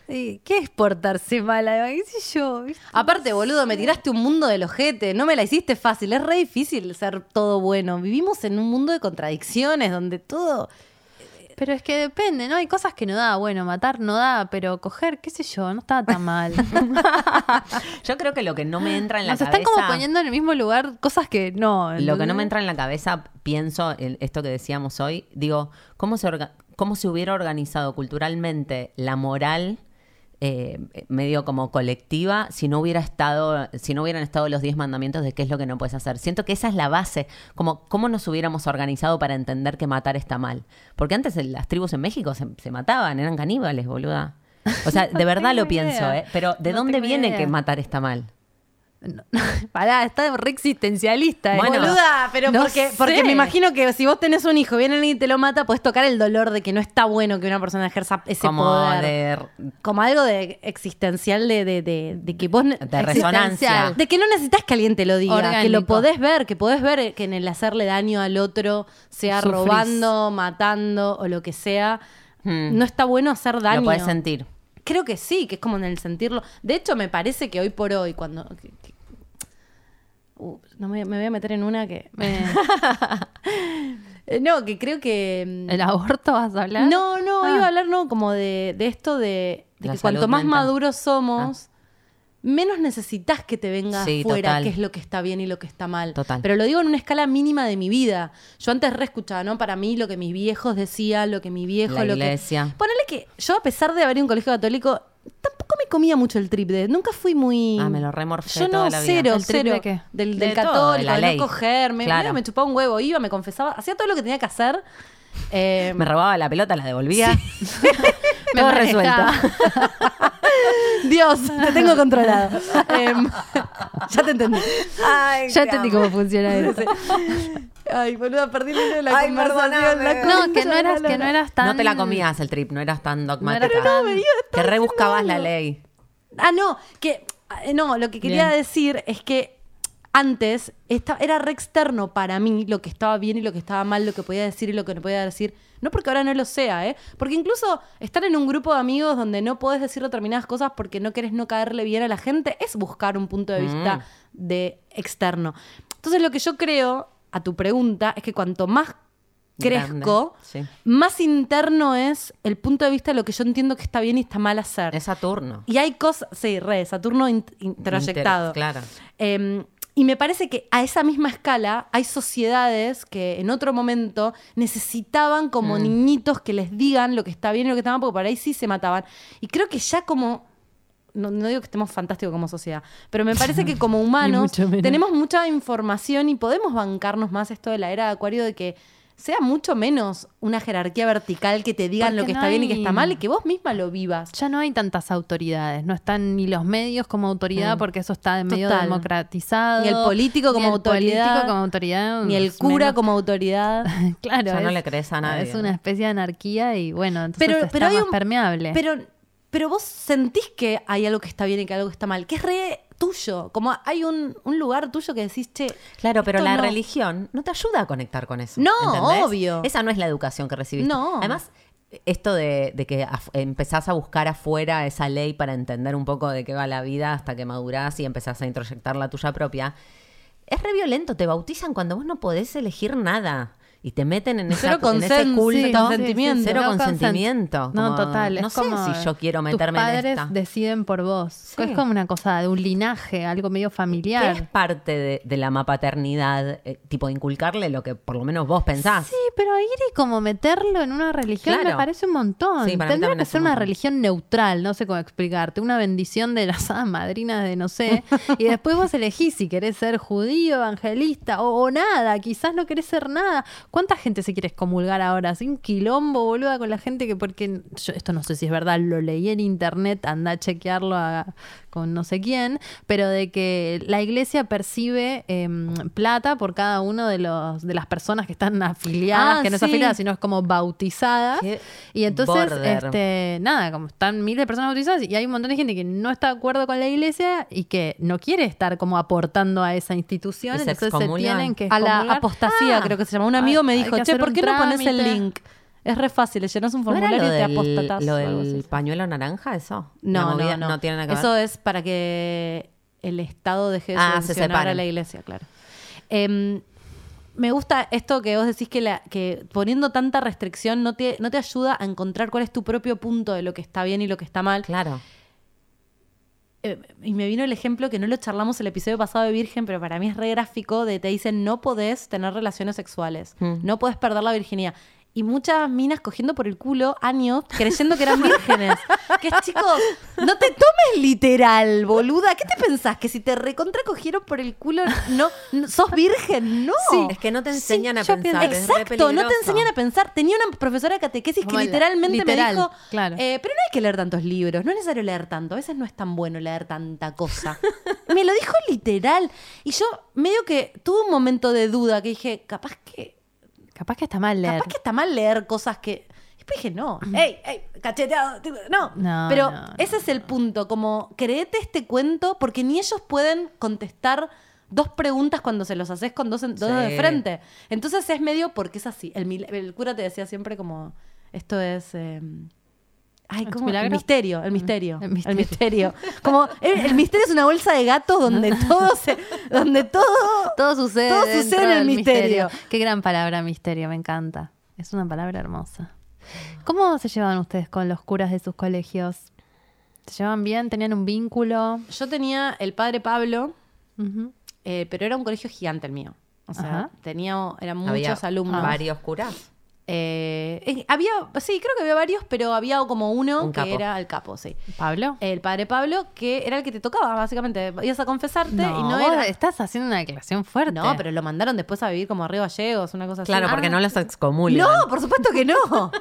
Sí, ¿Qué es portarse mal? ¿Qué sé yo? ¿viste? Aparte, boludo, me tiraste un mundo del ojete. No me la hiciste fácil. Es re difícil ser todo bueno. Vivimos en un mundo de contradicciones donde todo. Pero es que depende, ¿no? Hay cosas que no da. Bueno, matar no da, pero coger, qué sé yo, no estaba tan mal. Yo creo que lo que no me entra en la Nos cabeza... están como poniendo en el mismo lugar cosas que no. Lo que no me entra en la cabeza, pienso en esto que decíamos hoy, digo, ¿cómo se, orga- cómo se hubiera organizado culturalmente la moral eh, medio como colectiva si no hubiera estado, si no hubieran estado los diez mandamientos de qué es lo que no puedes hacer? Siento que esa es la base, como cómo nos hubiéramos organizado para entender que matar está mal. Porque antes en las tribus en México se, se mataban, eran caníbales, boluda. O sea, de verdad lo pienso. ¿eh? Pero ¿de No dónde viene idea. que matar está mal? No, Pará, está re existencialista. ¿eh? Bueno, Boluda, pero no porque, sé. porque me imagino que si vos tenés un hijo y viene alguien y te lo mata, puedes tocar el dolor de que no está bueno que una persona ejerza ese Como poder. de Como algo de existencial de, de, de, de que vos... De resonancia. De que no necesitas que alguien te lo diga, que lo podés ver, que podés ver que en el hacerle daño al otro, sea Sufrís. robando, matando o lo que sea, Hmm. no está bueno hacer daño. Lo puedes sentir. Creo que sí, que es como en el sentirlo. De hecho, me parece que hoy por hoy, cuando. Uh, no me, me voy a meter en una que. Eh, no, que creo que. mm, ¿El aborto vas a hablar? No, no, Ah. iba a hablar no, como de, de esto de, que cuanto más mental. maduros somos, menos necesitas que te venga Sí, afuera total. qué es lo que está bien y lo que está mal. Total. Pero lo digo en una escala mínima de mi vida. Yo antes re escuchaba, ¿no? Para mí lo que mis viejos decían, lo que mi viejo, La lo iglesia. que. Ponele que yo, a pesar de haber ido a un colegio católico, tampoco me comía mucho el trip de. Nunca fui muy. Ah, me lo remorfé Yo toda no, la vida. cero, ¿El trip cero. de qué? Del, De del todo, de católico, la de, ley. no coger. Me, Claro. me chupaba un huevo, iba, me confesaba, hacía todo lo que tenía que hacer. Eh, Me robaba la pelota, la devolvía. Me Todo manejaba. resuelto. Dios, te tengo controlado. Em, ya te entendí. Ya entendí cómo funciona eso. Ay, boluda, perdí el hilo de la Ay, conversación. la No, que no eras, que no eras tan. No te la comías el trip, no eras tan dogmática. Pero no, venía que rebuscabas la ley. Ah, no, que eh, no, lo que quería Bien. decir es que antes esta- era re externo para mí lo que estaba bien y lo que estaba mal, lo que podía decir y lo que no podía decir. No porque ahora no lo sea, ¿eh? Porque incluso estar en un grupo de amigos donde no podés decir determinadas cosas porque no querés no caerle bien a la gente es buscar un punto de vista Mm. de externo. Entonces lo que yo creo, a tu pregunta, es que cuanto más crezco, sí. más interno es el punto de vista de lo que yo entiendo que está bien y está mal hacer. Es Saturno. Y hay cosas, sí, re, Saturno in- introyectado. Inter- claro. Eh, y me parece que a esa misma escala hay sociedades que en otro momento necesitaban como Mm. niñitos que les digan lo que está bien y lo que está mal, porque por ahí sí se mataban. Y creo que ya como... No, no digo que estemos fantásticos como sociedad, pero me parece que como humanos tenemos mucha información y podemos bancarnos más esto de la era de Acuario de que sea mucho menos una jerarquía vertical que te digan lo que no está bien y que está mal y que vos misma lo vivas. Ya no hay tantas autoridades, no están ni los medios como autoridad porque eso está en medio Total. democratizado. Ni el político como ni el autoridad, político como autoridad. Ni el cura menos- como autoridad. Claro. Ya no le crees a nadie, Es una especie de anarquía y bueno, entonces Pero, está pero hay más un, permeable. Pero, pero vos sentís que hay algo que está bien y que algo que está mal, que es re tuyo. Como hay un, un lugar tuyo que decís, che. Claro, pero la no. religión no te ayuda a conectar con eso. No, ¿entendés? obvio. Esa no es la educación que recibiste. No. Además, esto de, de que empezás a buscar afuera esa ley para entender un poco de qué va la vida hasta que madurás y empezás a introyectar la tuya propia, es re violento. Te bautizan cuando vos no podés elegir nada. Y te meten en, esa, en ese culto. sí, consentimiento. Cero No consent- consentimiento. No, total. No es sé como si yo quiero meterme tus en padres esta. deciden por vos. Sí. Es como una cosa de un linaje, algo medio ¿Qué es familiar. parte de, de la mapaternidad? Eh, tipo, inculcarle lo que por lo menos vos pensás. Sí, pero ir y como meterlo en una religión Claro. me parece un montón. Sí, Tendría que ser un una montón. religión neutral, no sé cómo explicarte. Una bendición de las hadas madrinas de no sé. y después vos elegís si querés ser judío, evangelista o, o nada. Quizás no querés ser nada. ¿Cuánta gente se quiere excomulgar ahora? Un quilombo, boluda, con la gente que porque... yo- esto no sé si es verdad, lo leí en internet, anda a chequearlo a- con no sé quién, pero de que la iglesia percibe em, plata por cada uno de los de las personas que están afiliadas, Ah, que no es sí. afiliada, sino es como bautizadas. Qué Y entonces, border. este, nada, como están miles de personas bautizadas y hay un montón de gente que no está de acuerdo con la iglesia y que no quiere estar como aportando a esa institución, entonces se tienen que A la apostasía, Ah, creo que se llama. Un amigo me dijo, che, ¿por qué no pones el trámite". link? Es re fácil, le llenas un ¿No formulario lo y te apostatas. lo del pañuelo naranja, eso? No, no, no. tiene nada que ver. Eso es para que el Estado deje de Ah, se subvencionar a separen. la iglesia, claro. Em, me gusta esto que vos decís que, la, que poniendo tanta restricción no te, no te ayuda a encontrar cuál es tu propio punto de lo que está bien y lo que está mal. Claro. Eh, y me vino el ejemplo que no lo charlamos el episodio pasado de Virgen, pero para mí es re gráfico de te dicen no podés tener relaciones sexuales, Mm. no podés perder la virginidad. Y muchas minas cogiendo por el culo años creyendo que eran vírgenes. que es, chicos, no te tomes literal, boluda. ¿Qué te pensás? Que si te recontra cogieron por el culo, no, no- sos virgen? No. Es que no te enseñan a pensar. pienso- es re Exacto, no te enseñan a pensar. Tenía una profesora de catequesis que Como literalmente literal, me dijo, claro. eh, pero no hay que leer tantos libros, no es necesario leer tanto, a veces no es tan bueno leer tanta cosa. me lo dijo literal. Y yo medio que tuve un momento de duda que dije, capaz que, Capaz que está mal leer. capaz que está mal leer cosas que... Después dije, no, ey, ey, cacheteado, no. No, Pero no, no. ese es el punto, como créete este cuento porque ni ellos pueden contestar dos preguntas cuando se los haces con dos, en- dos de frente. Entonces es medio porque es así. El, el cura te decía siempre como, esto es... eh, Ay, ¿Es ¿cómo? El misterio, el misterio. El El misterio. misterio. Como el, el misterio es una bolsa de gatos donde todo se, donde todo Todo sucede. Todo sucede en el misterio. Qué gran palabra, misterio, me encanta. Es una palabra hermosa. ¿Cómo se llevan ustedes con los curas de sus colegios? ¿Se llevan bien? ¿Tenían un vínculo? Yo tenía el padre Pablo, eh, pero era un colegio gigante el mío. O sea, Ajá. tenía, eran Había muchos alumnos. Varios curas. Eh, había, sí, creo que había varios, pero había como uno Un que capo. era el capo, sí. ¿Pablo? El padre Pablo, que era el que te tocaba, básicamente. Ibas a confesarte y no era. estás haciendo una declaración fuerte. No, pero lo mandaron después a vivir como a Río Gallegos, una cosa Claro, así. porque Ah. no los excomulgan. No, por supuesto que no.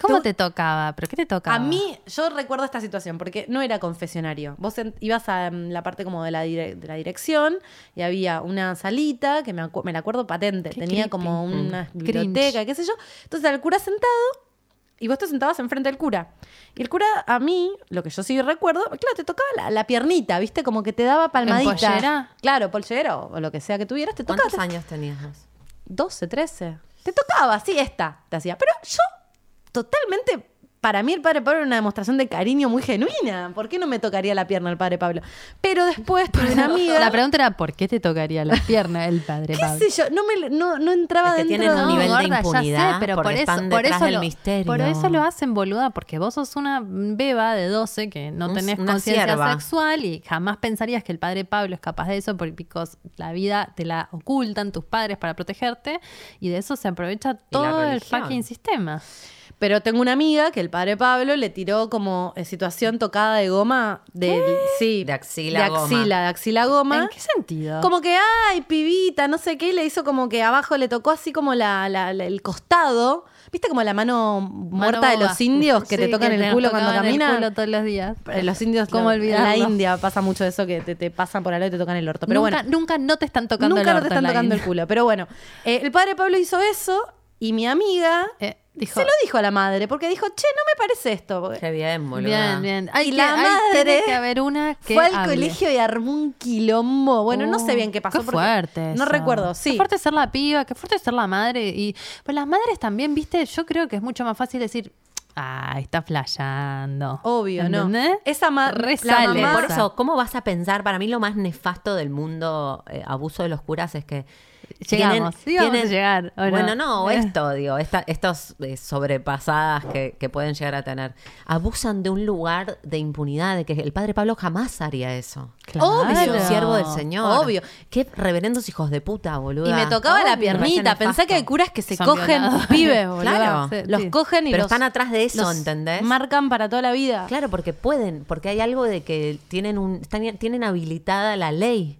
¿Cómo te tocaba? ¿Pero qué te tocaba? A mí, yo recuerdo esta situación, porque no era confesionario. Vos en- ibas a mm, la parte como de la, dire- de la dirección y había una salita, que me, me la acuerdo patente, Qué tenía creepy. como Mm. una biblioteca, qué sé yo. Entonces el cura sentado y vos te sentabas enfrente del cura. Y el cura, a mí, lo que yo sí recuerdo, claro, te tocaba la, la piernita, ¿viste? Como que te daba palmadita. pollera? Claro, polllera o, o lo que sea que tuvieras, te tocaba. ¿Cuántos años tenías vos? 12, 13. Te tocaba, sí, esta te hacía. Pero yo, totalmente, para mí el padre Pablo era una demostración de cariño muy genuina. ¿Por qué no me tocaría la pierna el padre Pablo? Pero después tuve una amiga. La pregunta era, ¿por qué te tocaría la pierna el padre ¿Qué Pablo? sé yo? No, me, no, no entraba Es que dentro tienen un de- nivel de gorda, impunidad sé, pero por eso, están por detrás eso del lo, misterio. Por eso lo hacen, boluda, porque vos sos una beba de 12 que no tenés conciencia sexual y jamás pensarías que el padre Pablo es capaz de eso porque la vida te la ocultan tus padres para protegerte y de eso se aprovecha todo el fucking sistema. Pero tengo una amiga que el padre Pablo le tiró como eh, situación tocada de goma. De, sí, De axila de goma. axila, de axila goma. ¿En qué sentido? Como que, ay, pibita, no sé qué, y le hizo como que abajo le tocó así como la, la- la- el costado. ¿Viste como la mano muerta de los indios que te tocan que el culo cuando tocaban el caminan? culo todos los días. Eh, Los indios, ¿Cómo en la? India pasa mucho eso que te, te pasan por al lado y te tocan el orto. Pero nunca, bueno, nunca no te están tocando nunca el no te están en tocando el culo. Pero bueno, eh, el padre Pablo hizo eso y mi amiga Eh, dijo, se lo dijo a la madre porque dijo, che, no me parece esto. Qué bien, boludo. Bien, bien. Hay Y que- la madre tiene que haber una que Fue al hable. colegio y armó un quilombo. Bueno, no sé Oh, bien qué pasó. Qué fuerte. No eso. recuerdo, sí. Qué fuerte ser la piba, qué fuerte ser la madre. Y pues las madres también, viste, yo creo que es mucho más fácil decir, ah, está flayando. Obvio, ¿no? Esa ma- Re la sale. mamá- Por eso, ¿cómo vas a pensar? Para mí lo más nefasto del mundo eh, abuso de los curas es que Llegamos, sí, vamos a llegar, bueno, no, Eh. esto, digo, esta, estos eh, sobrepasadas que, que pueden llegar a tener, abusan de un lugar de impunidad, de que el padre Pablo jamás haría eso. Claro. Es un siervo del Señor. Obvio. Qué reverendos hijos de puta, boludo. Y me tocaba la piernita. Pensé que hay curas que se Son cogen violados. pibes, boludo. Claro. Sí, Los sí. cogen y Pero los, están atrás de eso, ¿entendés? Marcan para toda la vida. Claro, porque pueden, porque hay algo de que tienen un, están- tienen habilitada la ley.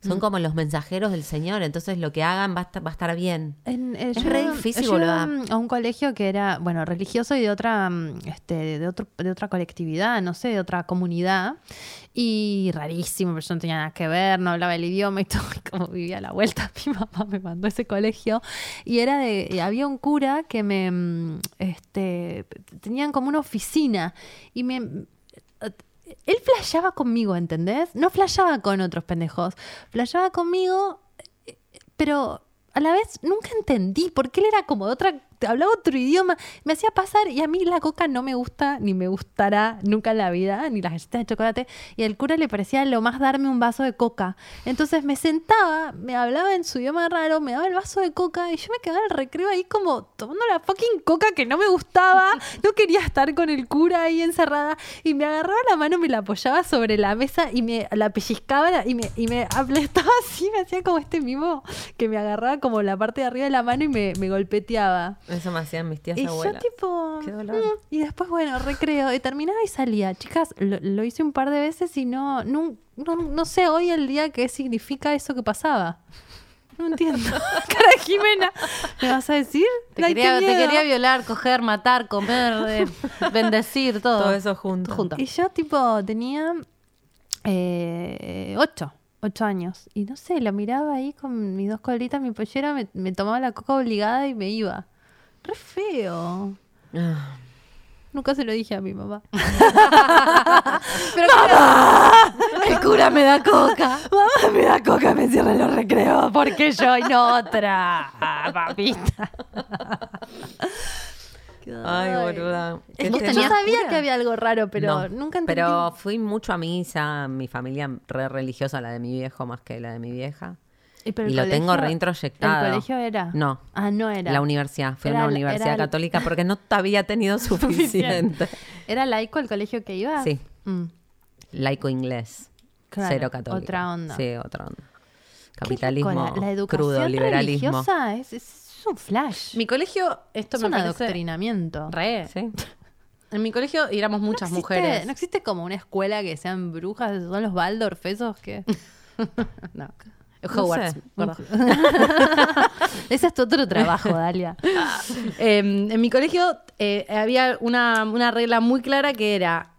Son como los mensajeros del Señor, entonces lo que hagan va a estar, va a estar bien. En- eh, Es yo- re difícil, yo mm, a un colegio que era, bueno, religioso y de otra, mm, este, de otro, de otra colectividad, no sé, de otra comunidad. Y rarísimo, pero yo no tenía nada que ver, no hablaba el idioma y todo, y como vivía a la vuelta, mi mamá me mandó a ese colegio. Y era de, y había un cura que me, mm, este, tenían como una oficina y me, él flasheaba conmigo, ¿entendés? No flasheaba con otros pendejos. Flasheaba conmigo, eh, pero a la vez nunca entendí porque él era como de otra, hablaba otro idioma, me hacía pasar y a mí la coca no me gusta ni me gustará nunca en la vida, ni las galletitas de chocolate. Y al cura le parecía lo más darme un vaso de coca. Entonces me sentaba, me hablaba en su idioma raro, me daba el vaso de coca y yo me quedaba en el recreo ahí como tomando la fucking coca que no me gustaba. No quería estar con el cura ahí encerrada y me agarraba la mano, me la apoyaba sobre la mesa y me la pellizcaba y me, y me aplastaba así, me hacía como este mimo que me agarraba como la parte de arriba de la mano y me, me golpeteaba. Eso me hacían mis tías Y yo tipo... Qué dolor. y después, bueno, recreo. Y terminaba y salía. Chicas, lo, lo hice un par de veces y no, no, no, no sé hoy el día qué significa eso que pasaba. No entiendo. Cara de Jimena. ¿Me vas a decir? Te, Ay, quería, te quería violar, coger, matar, comer, eh, bendecir, todo. Todo eso junto. junto. Y yo, tipo, tenía eh, ocho, ocho años. Y no sé, lo miraba ahí con mis dos colitas, mi pollera, me, me tomaba la coca obligada y me iba. Re feo. Ah, Nunca se lo dije a mi mamá. Pero El cura me da coca. Mamá me da coca, me cierra los recreos. porque yo y no otra? Papita. Ay, boluda. Es Qué que tema. yo sabía cura? que había algo raro, pero No, nunca entendí. Pero fui mucho a misa, mi familia re religiosa, la de mi viejo más que la de mi vieja. Y, pero y el lo tengo reintroyectado. ¿El colegio era? No. Ah, no era. La universidad, fui Era a una universidad el- católica porque no había tenido suficiente. ¿Era laico el colegio que iba? Sí. Mm. Laico inglés, Claro, cero católico. otra onda. Sí, otra onda. Capitalismo la, la educación crudo, liberalismo. religiosa es, es un flash. Mi colegio, esto es me un parece... adoctrinamiento. Re. Sí. En mi colegio éramos muchas no existe, mujeres. No existe como una escuela que sean brujas, son los Waldorf esos que... No. No Hogwarts. sé. Ese es tu otro trabajo, Dalia. Eh, en mi colegio eh, había una, una regla muy clara que era,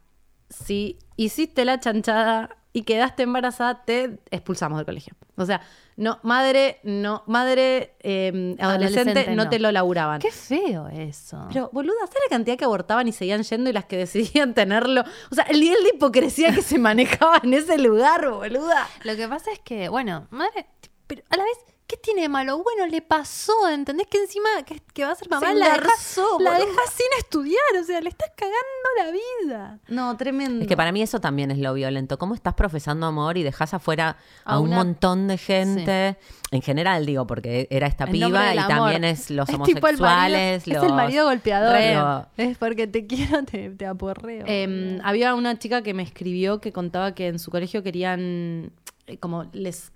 si hiciste la chanchada y quedaste embarazada, te expulsamos del colegio. O sea, no, madre, no, madre eh, adolescente, Adolescente, no, no. te lo laburaban. Qué feo eso. Pero, boluda, ¿sabes la cantidad que abortaban y seguían yendo y las que decidían tenerlo? O sea, el nivel de hipocresía que se manejaba en ese lugar, boluda. Lo que pasa es que, bueno, madre, pero a la vez, ¿qué tiene de malo? Bueno, le pasó, ¿entendés? Que encima que, que va a ser mamá, Se la deja, engarzó, la boluda. deja sin estudiar, o sea, le estás cagando la vida. No, tremendo. Es que para mí eso también es lo violento. ¿Cómo estás profesando amor y dejas afuera a, A un montón de gente? En general, digo, porque era esta piba y amor. también es los Es tipo el homosexuales. marido- los... Es el marido golpeador. Es porque te quiero, te, te aporreo. Eh, había una chica que me escribió que contaba que en su colegio querían, eh, como les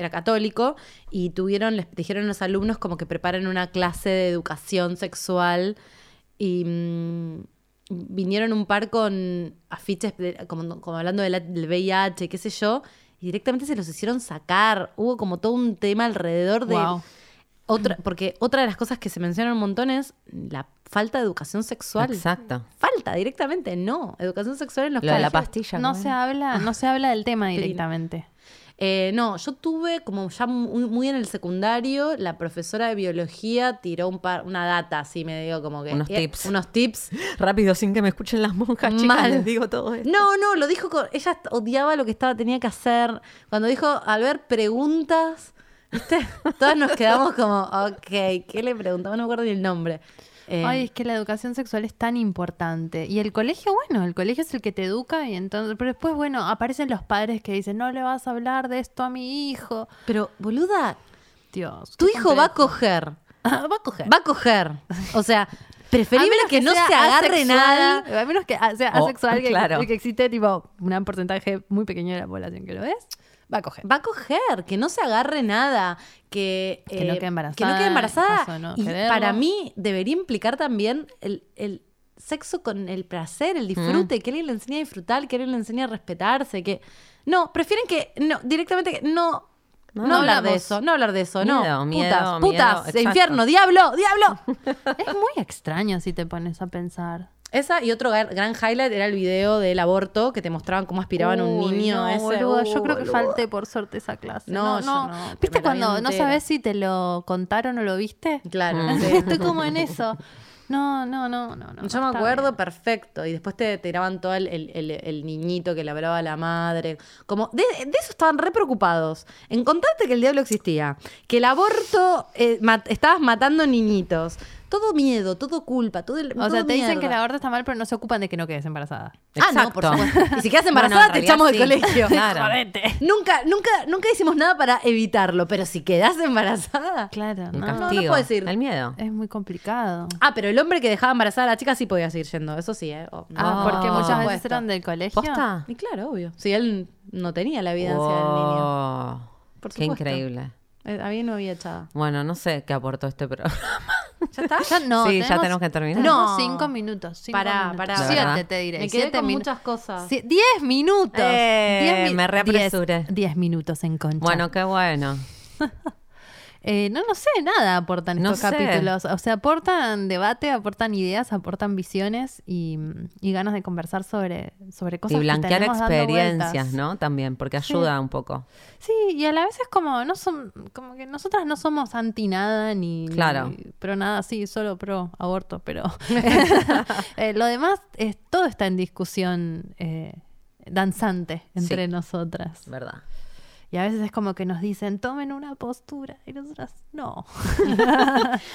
era católico y tuvieron, les dijeron a los alumnos como que preparen una clase de educación sexual y mm, vinieron un par con afiches de- como, como hablando de la- del VIH, qué sé yo, y directamente se los hicieron sacar. Hubo como todo un tema alrededor de Wow. otra, porque otra de las cosas que se mencionan un montón es la falta de educación sexual. Exacto. Falta directamente, no. Educación sexual en los Lo de la pastilla. no ¿cómo se habla, no se habla del tema directamente. Eh, no, yo tuve como ya muy, muy en el secundario, la profesora de biología tiró un par, una data así, me digo como que... Unos eh, tips. Unos tips. Rápido, sin que me escuchen las monjas, chicas, Mal. les digo todo esto. No, no, lo dijo con... Ella odiaba lo que estaba, tenía que hacer. Cuando dijo, al ver preguntas, ¿viste? Todas nos quedamos como, ok, ¿qué le preguntamos? No me acuerdo ni el nombre. Eh, Ay, es que la educación sexual es tan importante. Y el colegio, bueno, el colegio es el que te educa y entonces, pero después, bueno, aparecen los padres que dicen, no le vas a hablar de esto a mi hijo. pero, boluda, Dios. tu hijo va a coger. va a coger. Va a coger. O sea, preferible menos que, no se agarre nada. A menos que sea O- asexual, que, claro. que existe tipo un porcentaje muy pequeño de la población que lo es, va a coger. Va a coger, que no se agarre nada, que, Que no eh, quede embarazada, que no quede embarazada. caso de no y para mí debería implicar también el, el sexo con el placer, el disfrute, que alguien le enseñe a disfrutar, que alguien le enseñe a respetarse, que... No, prefieren que... No, directamente que no... No, No hablar de eso, no hablar de eso, no. Miedo, miedo, putas, miedo, putas, exacto. infierno, diablo, diablo. Es muy extraño si te pones a pensar. Esa y otro gran highlight era el video del aborto que te mostraban cómo aspiraban un niño. no, ese. yo Uh, creo que falté por suerte esa clase. No, No, no. ¿Viste cuando no sabes si te lo contaron o lo viste? Claro, sí. Estoy como en eso. No, no, no, no. no Yo me acuerdo bien. perfecto. Y después te tiraban todo el, el- el- el niñito que le hablaba a la madre. Como, de, de eso estaban re preocupados. En contarte que el diablo existía. Que el aborto, eh, mat- estabas matando niñitos. Todo miedo, todo culpa, todo el, O sea, te dicen que el mierda. aborto está mal, pero no se ocupan de que no quedes embarazada. Ah, no, por Exacto. supuesto. Y si quedas embarazada, te realidad echamos del sí. colegio. Claro. Nunca, nunca, nunca hicimos nada para evitarlo, pero si quedas embarazada. Claro, no. no castigo. puedes ir. El miedo. Es muy complicado. Ah, pero el hombre que dejaba embarazada a la chica sí podía seguir yendo, eso sí, ¿eh? Oh, no. Ah, Oh. porque Por muchas veces eran del colegio. ¿Posta? Y claro, obvio. Si él no tenía la evidencia del niño. Oh, Por Qué increíble. Eh, A mí no había echada. Bueno, no sé qué aportó este programa. ¿Ya está? Ya no, Sí, ya tenemos que terminar. tenemos No. cinco minutos. Cinco Pará, minutos. pará. ¿De Siete te diré. Me quedé siete con muchas cosas. Diez minutos. Eh, Diez mi- me reapresuré. Diez, diez minutos en concha. Bueno, qué bueno. Eh, no, no sé, nada aportan No estos sé. capítulos. O sea, aportan debate, aportan ideas, aportan visiones y, y ganas de conversar sobre, sobre cosas Y blanquear que experiencias. ¿no? También, porque Sí. ayuda un poco. Sí, y a la vez es como, no son, como que nosotras no somos anti nada ni, ni Claro. pro nada, sí, solo pro aborto, pero eh, lo demás es, todo está en discusión eh, danzante entre Sí. nosotras. ¿Verdad? Y a veces es como que nos dicen, tomen una postura, y nosotras, no.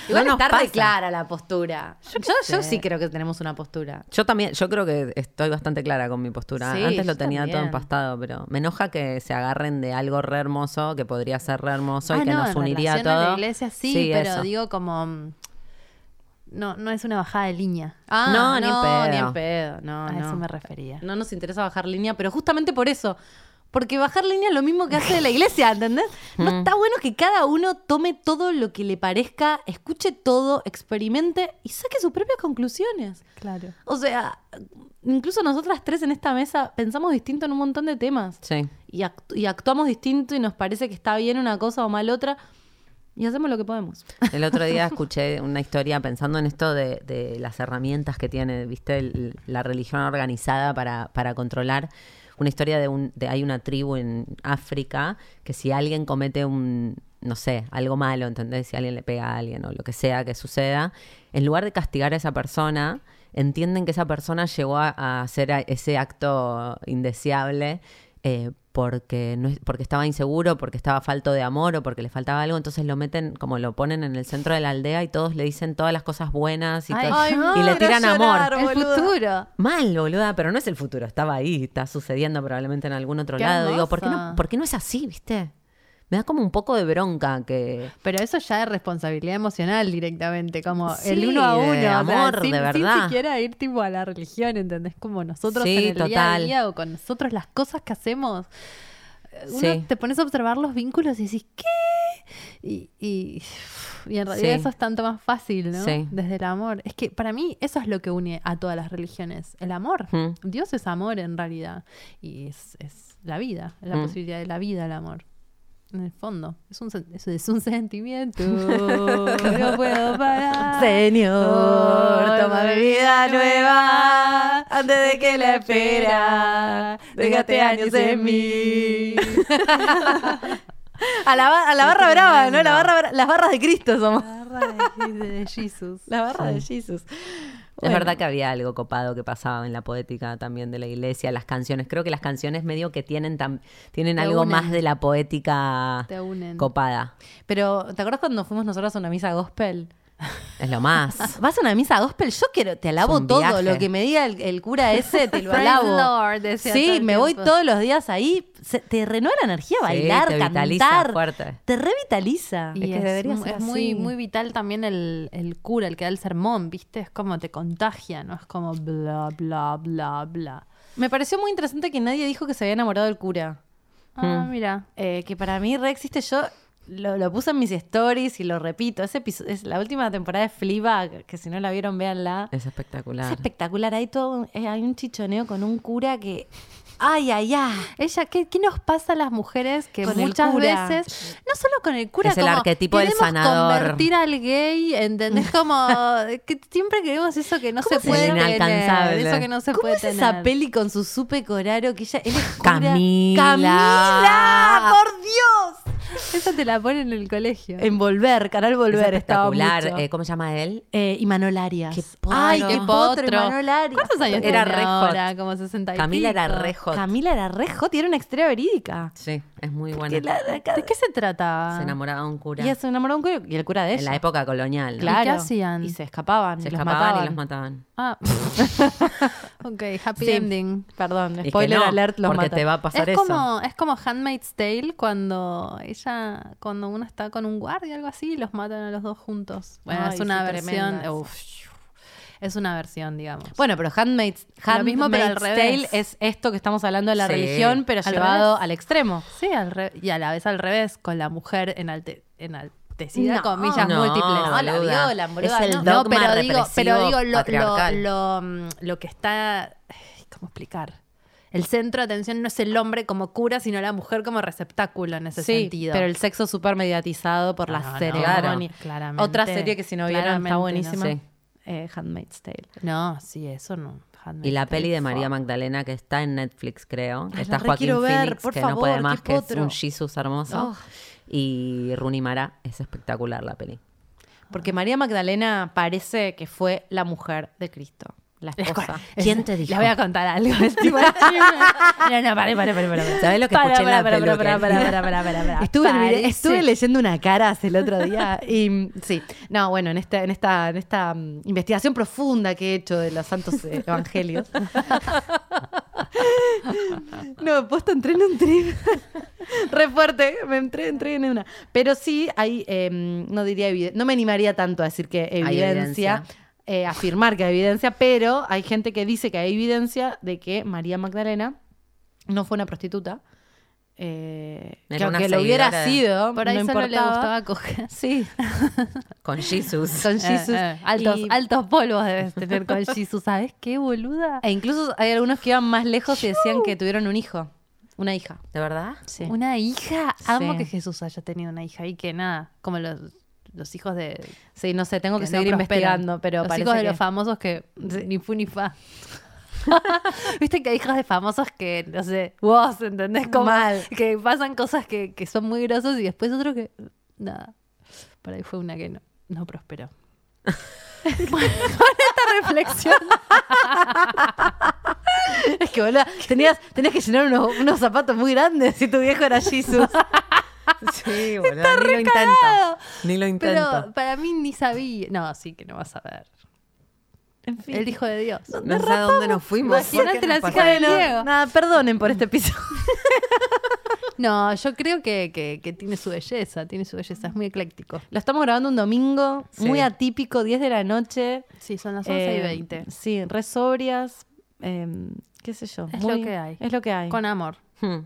Igual No nos está re pasa. clara la postura. Yo, yo, sí creo que tenemos una postura. Yo también, yo creo que estoy bastante clara con mi postura. Sí, Antes lo tenía todo empastado, pero me enoja que se agarren de algo re hermoso, que podría ser re hermoso y Ah, que no, nos uniría todo. a la iglesia sí, pero eso. digo como... mm, No, no es una bajada de línea. Ah, No, ni en pedo. Ni en pedo. No, a no. eso me refería. No nos interesa bajar línea, pero justamente por eso. Porque bajar línea es lo mismo que hace la iglesia, ¿entendés? No Mm. está bueno que cada uno tome todo lo que le parezca, escuche todo, experimente y saque sus propias conclusiones. Claro. O sea, incluso nosotras tres en esta mesa pensamos distinto en un montón de temas. Sí. Y, actu- y actuamos distinto y nos parece que está bien una cosa o mal otra. Y hacemos lo que podemos. El otro día escuché una historia pensando en esto de, de las herramientas que tiene, viste, el- la religión organizada para, para controlar. Una historia de un, de hay una tribu en África que si alguien comete un, no sé, algo malo, ¿entendés? Si alguien le pega a alguien o lo que sea que suceda, en lugar de castigar a esa persona, entienden que esa persona llegó a, hacer ese acto indeseable eh, porque, no, es- porque estaba inseguro, porque estaba falto de amor o porque le faltaba algo, entonces lo meten, como lo ponen en el centro de la aldea y todos le dicen todas las cosas buenas y, Ay, todo- ay, y le tiran llorar, amor. El futuro. Mal, boluda, pero no es el futuro, estaba ahí, está sucediendo probablemente en algún otro Qué lado. Digo, ¿por qué, no. ¿por qué no es así, viste? Me da como un poco de bronca que... Pero eso ya es responsabilidad emocional directamente, como Sí, el uno a uno. de o sea, amor, sin, de sin verdad. siquiera ir tipo a la religión, ¿entendés? Como nosotros Sí, en el día a día o con nosotros las cosas que hacemos. Uno Sí. te pones a observar los vínculos y decís, ¿qué? Y, y, y en realidad eso es tanto más fácil, ¿no? Sí. Desde el amor. Es que para mí eso es lo que une a todas las religiones, el amor. Mm. Dios es amor en realidad. Y es, es la vida, la Mm. posibilidad de la vida, el amor. En el fondo, es un, es un sentimiento. no puedo parar. Señor, toma mi vida nueva antes de que la espera. Déjate años en mí. A la, a la barra brava, ¿no? La barra, las barras de Cristo somos. de Jesus. La barra de Es verdad que había algo copado que pasaba en la poética también de la iglesia, las canciones. Creo que las canciones medio que tienen tam- tienen Te algo unen. más de la poética Te unen. copada. Pero, ¿te acuerdas cuando fuimos nosotros a una misa gospel? Es lo más. ¿Vas a una misa gospel? Yo quiero, te alabo todo. viaje. Lo que me diga el, el cura ese, te lo alabo. Lord, decía sí, me voy todos los días ahí. Se- te renueva la energía Sí, bailar, te vitaliza cantar. fuerte. Te revitaliza. Y Es es, que debería mu- ser es muy, muy vital también el, el cura, el que da el sermón, ¿viste? Es como te contagia, ¿no? Es como bla, bla, bla, bla. Me pareció muy interesante que nadie dijo que se había enamorado del cura. Ah, Mm. mira. Eh, que para mí re existe. Yo lo, lo puse en mis stories y lo repito. Ese episodio, es la última temporada de Fleabag, que si no la vieron, véanla. Es espectacular. Es espectacular. Hay todo un- eh, hay un chichoneo con un cura que. ¡Ay, ay, ay! Ella, ¿qué, qué nos pasa a las mujeres que Con muchas veces, no solo con el cura, Es el como arquetipo del queremos sanador. convertir al gay, ¿entendés? Como que siempre queremos eso que no se se puede tener, eso que no se ¿Cómo puede es tener. esa peli con su supe coraro que ella él es cura? Camila. ¡Camila! ¡Por Dios! Esa te la ponen en el colegio. En Volver, Canal Volver Es estaba espectacular. mucho. Eh, ¿Cómo se llama él? Eh, y Manol Arias. Qué potro. ¡Ay, qué potro! potro. Manol Arias. ¿Cuántos años Era re hot. ahora? Como 60 y Camila era re hot. Camila era re hot y era una historia verídica. Sí, es muy buena. Que la- la- ¿De qué se trata? Se enamoraba de un cura. Y se enamoró de un cura y el cura de ella. En la época colonial. ¿no? Claro. qué hacían? Y se escapaban. Se y los escapaban mataban. y los mataban. Ah. ok, happy Sí. ending. Perdón, que spoiler no, alert, los porque matan. te va a pasar Es eso. como, es como Handmaid's Tale cuando ella, cuando uno está con un guardia o algo así y los matan a los dos juntos. Bueno, Ay, es una sí, versión. uf, es una versión, digamos. Bueno, pero Handmaid's, Lo mismo, pero al. Tale es esto que estamos hablando de la Sí. religión, pero Al llevado revés. al extremo. Sí, al re- y a la vez al revés, con la mujer enalte- enaltecida, No, comillas no, múltiples. No, la violan, boluda, Es el no. Pero digo, pero digo lo, lo, lo, lo que está. ¿Cómo explicar? El centro de atención no es el hombre como cura, sino la mujer como receptáculo en ese Sí, sentido. pero el sexo súper mediatizado por No, la no, ceremonia. claramente. Otra serie que si no vieron está no. buenísima. Sí. Eh, Handmaid's Tale. No, sí, eso no. Y la peli de María. Magdalena que está en Netflix, creo. Ay, está Joaquín ver, Phoenix, que no puede más, que es un Jesus hermoso. Oh. Y Rooney Mara es espectacular la peli. Porque María Magdalena parece que fue la mujer de Cristo, la esposa. ¿Quién te dijo? Les voy a contar algo. No, no, pare, pare, pare, pare. ¿Sabés lo que Para, escuché en la para, para, peluquería? para, para, para, para, para. Estuve, Parece- estuve leyendo una cara el otro día y mm, sí, no, bueno, en esta, en esta, en esta mm, investigación profunda que he hecho de los santos eh, evangelios. no, posta entré en un trip re fuerte, me entré, entré en una. Pero sí hay, eh, no diría eviden- no me animaría tanto a decir que evidencia. evidencia. eh, afirmar que hay evidencia, pero hay gente que dice que hay evidencia de que María Magdalena no fue una prostituta, eh, que aunque lo hubiera de- sido, Por ahí no solo le importaba. gustaba coger. Sí, Con Jesus. con Jesus. Eh, eh, altos, Y- altos polvos debes tener con Jesus. ¿Sabes qué, boluda? E incluso hay algunos que iban más lejos y decían que tuvieron un hijo, una hija. ¿De verdad? Sí. Una hija. Amo Sí. que Jesús haya tenido una hija y que nada, como los, los hijos de. Sí, no sé, tengo que, no seguir prosperan. investigando, pero los parece hijos de los famosos que ni fu ni fa. Viste que hay hijos de famosos que, no sé, vos, ¿entendés? Como Mal. Que pasan cosas que, que son muy grosos y después otro que, nada. Por ahí fue una que no, no prosperó. Bueno, reflexión. Es que, boludo, tenías, tenías que llenar unos, unos zapatos muy grandes si tu viejo era Jesus. Sí, boludo. Ni lo intento. Ni lo intento. Pero para mí ni sabía. No, sí que no vas a ver. En fin. El hijo de Dios. No sé a dónde nos fuimos. Imagínate ¿Por qué las nos hijas pasó? de Diego. Nada, perdonen por este episodio. No, yo creo que, que- que tiene su belleza, tiene su belleza, es muy ecléctico. Lo estamos grabando un domingo, Sí. muy atípico, 10 de la noche. Sí, son las 11 y Eh, 20. Sí, re sobrias, eh, qué sé yo. Es lo que hay. Es lo que hay. Con amor. Hmm.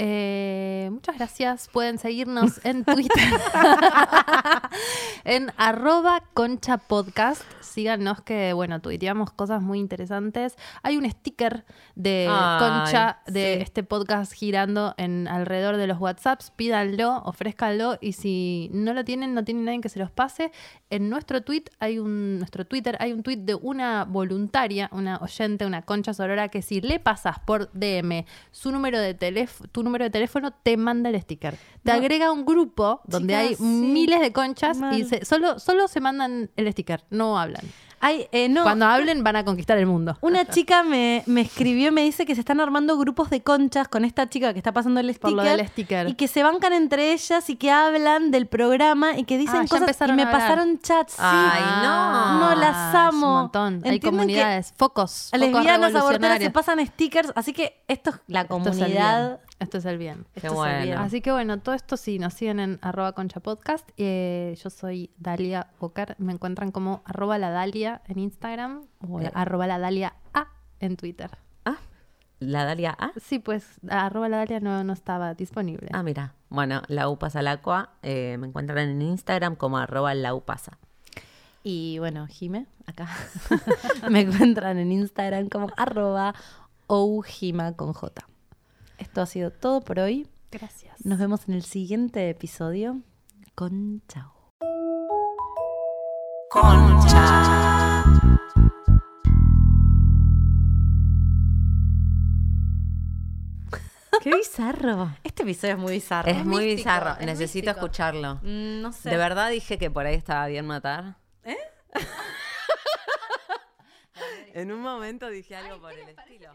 Eh, muchas gracias. Pueden seguirnos en Twitter. en arroba concha podcast. Síganos que, bueno, tuiteamos cosas muy interesantes. Hay un sticker de Ay, concha de sí. este podcast girando en alrededor de los WhatsApps. Pídanlo, ofrézcanlo y si no lo tienen, no tienen nadie que se los pase. En nuestro tweet hay un, nuestro Twitter hay un tweet de una voluntaria, una oyente, una concha sorora que si le pasas por DM su número de teléfono, número de teléfono te manda el sticker. Te No. agrega un grupo donde Chicas, hay sí. miles de conchas y se- solo, solo se mandan el sticker, no hablan. Ay, eh, no. Cuando hablen van a conquistar el mundo. Una chica me, me escribió y me dice que se están armando grupos de conchas con esta chica que está pasando el Por sticker. lo del sticker. Y que se bancan entre ellas y que hablan del programa y que dicen Ah, cosas. Y me pasaron chats. sí. Ay, no. No, las es amo. un montón. Hay Entienden comunidades, focos. focos Lesbianas aborteras se pasan stickers, así que esto es la comunidad. Esto es el bien. Qué Esto es el bueno. bien. Así que bueno, todo esto sí, nos siguen en arroba concha podcast. Eh, yo soy Dalia Bocar. Me encuentran como arroba la Dalia en Instagram o la- Eh. arroba la Dalia A en Twitter. Ah, la Dalia A. Sí, pues arroba la Dalia no, no estaba disponible. Ah, mira. Bueno, la Upasa Lacua. Eh, me encuentran en Instagram como arroba la Upasa. Y bueno, Jime, acá. me encuentran en Instagram como arroba oujima con J. Esto ha sido todo por hoy. Gracias. Nos vemos en el siguiente episodio. Con chao. Qué bizarro. Este episodio es muy bizarro. Es muy místico, bizarro. es Necesito místico. escucharlo. Mm, no sé. De verdad dije que por ahí estaba bien matar. ¿Eh? en un momento dije algo por el estilo.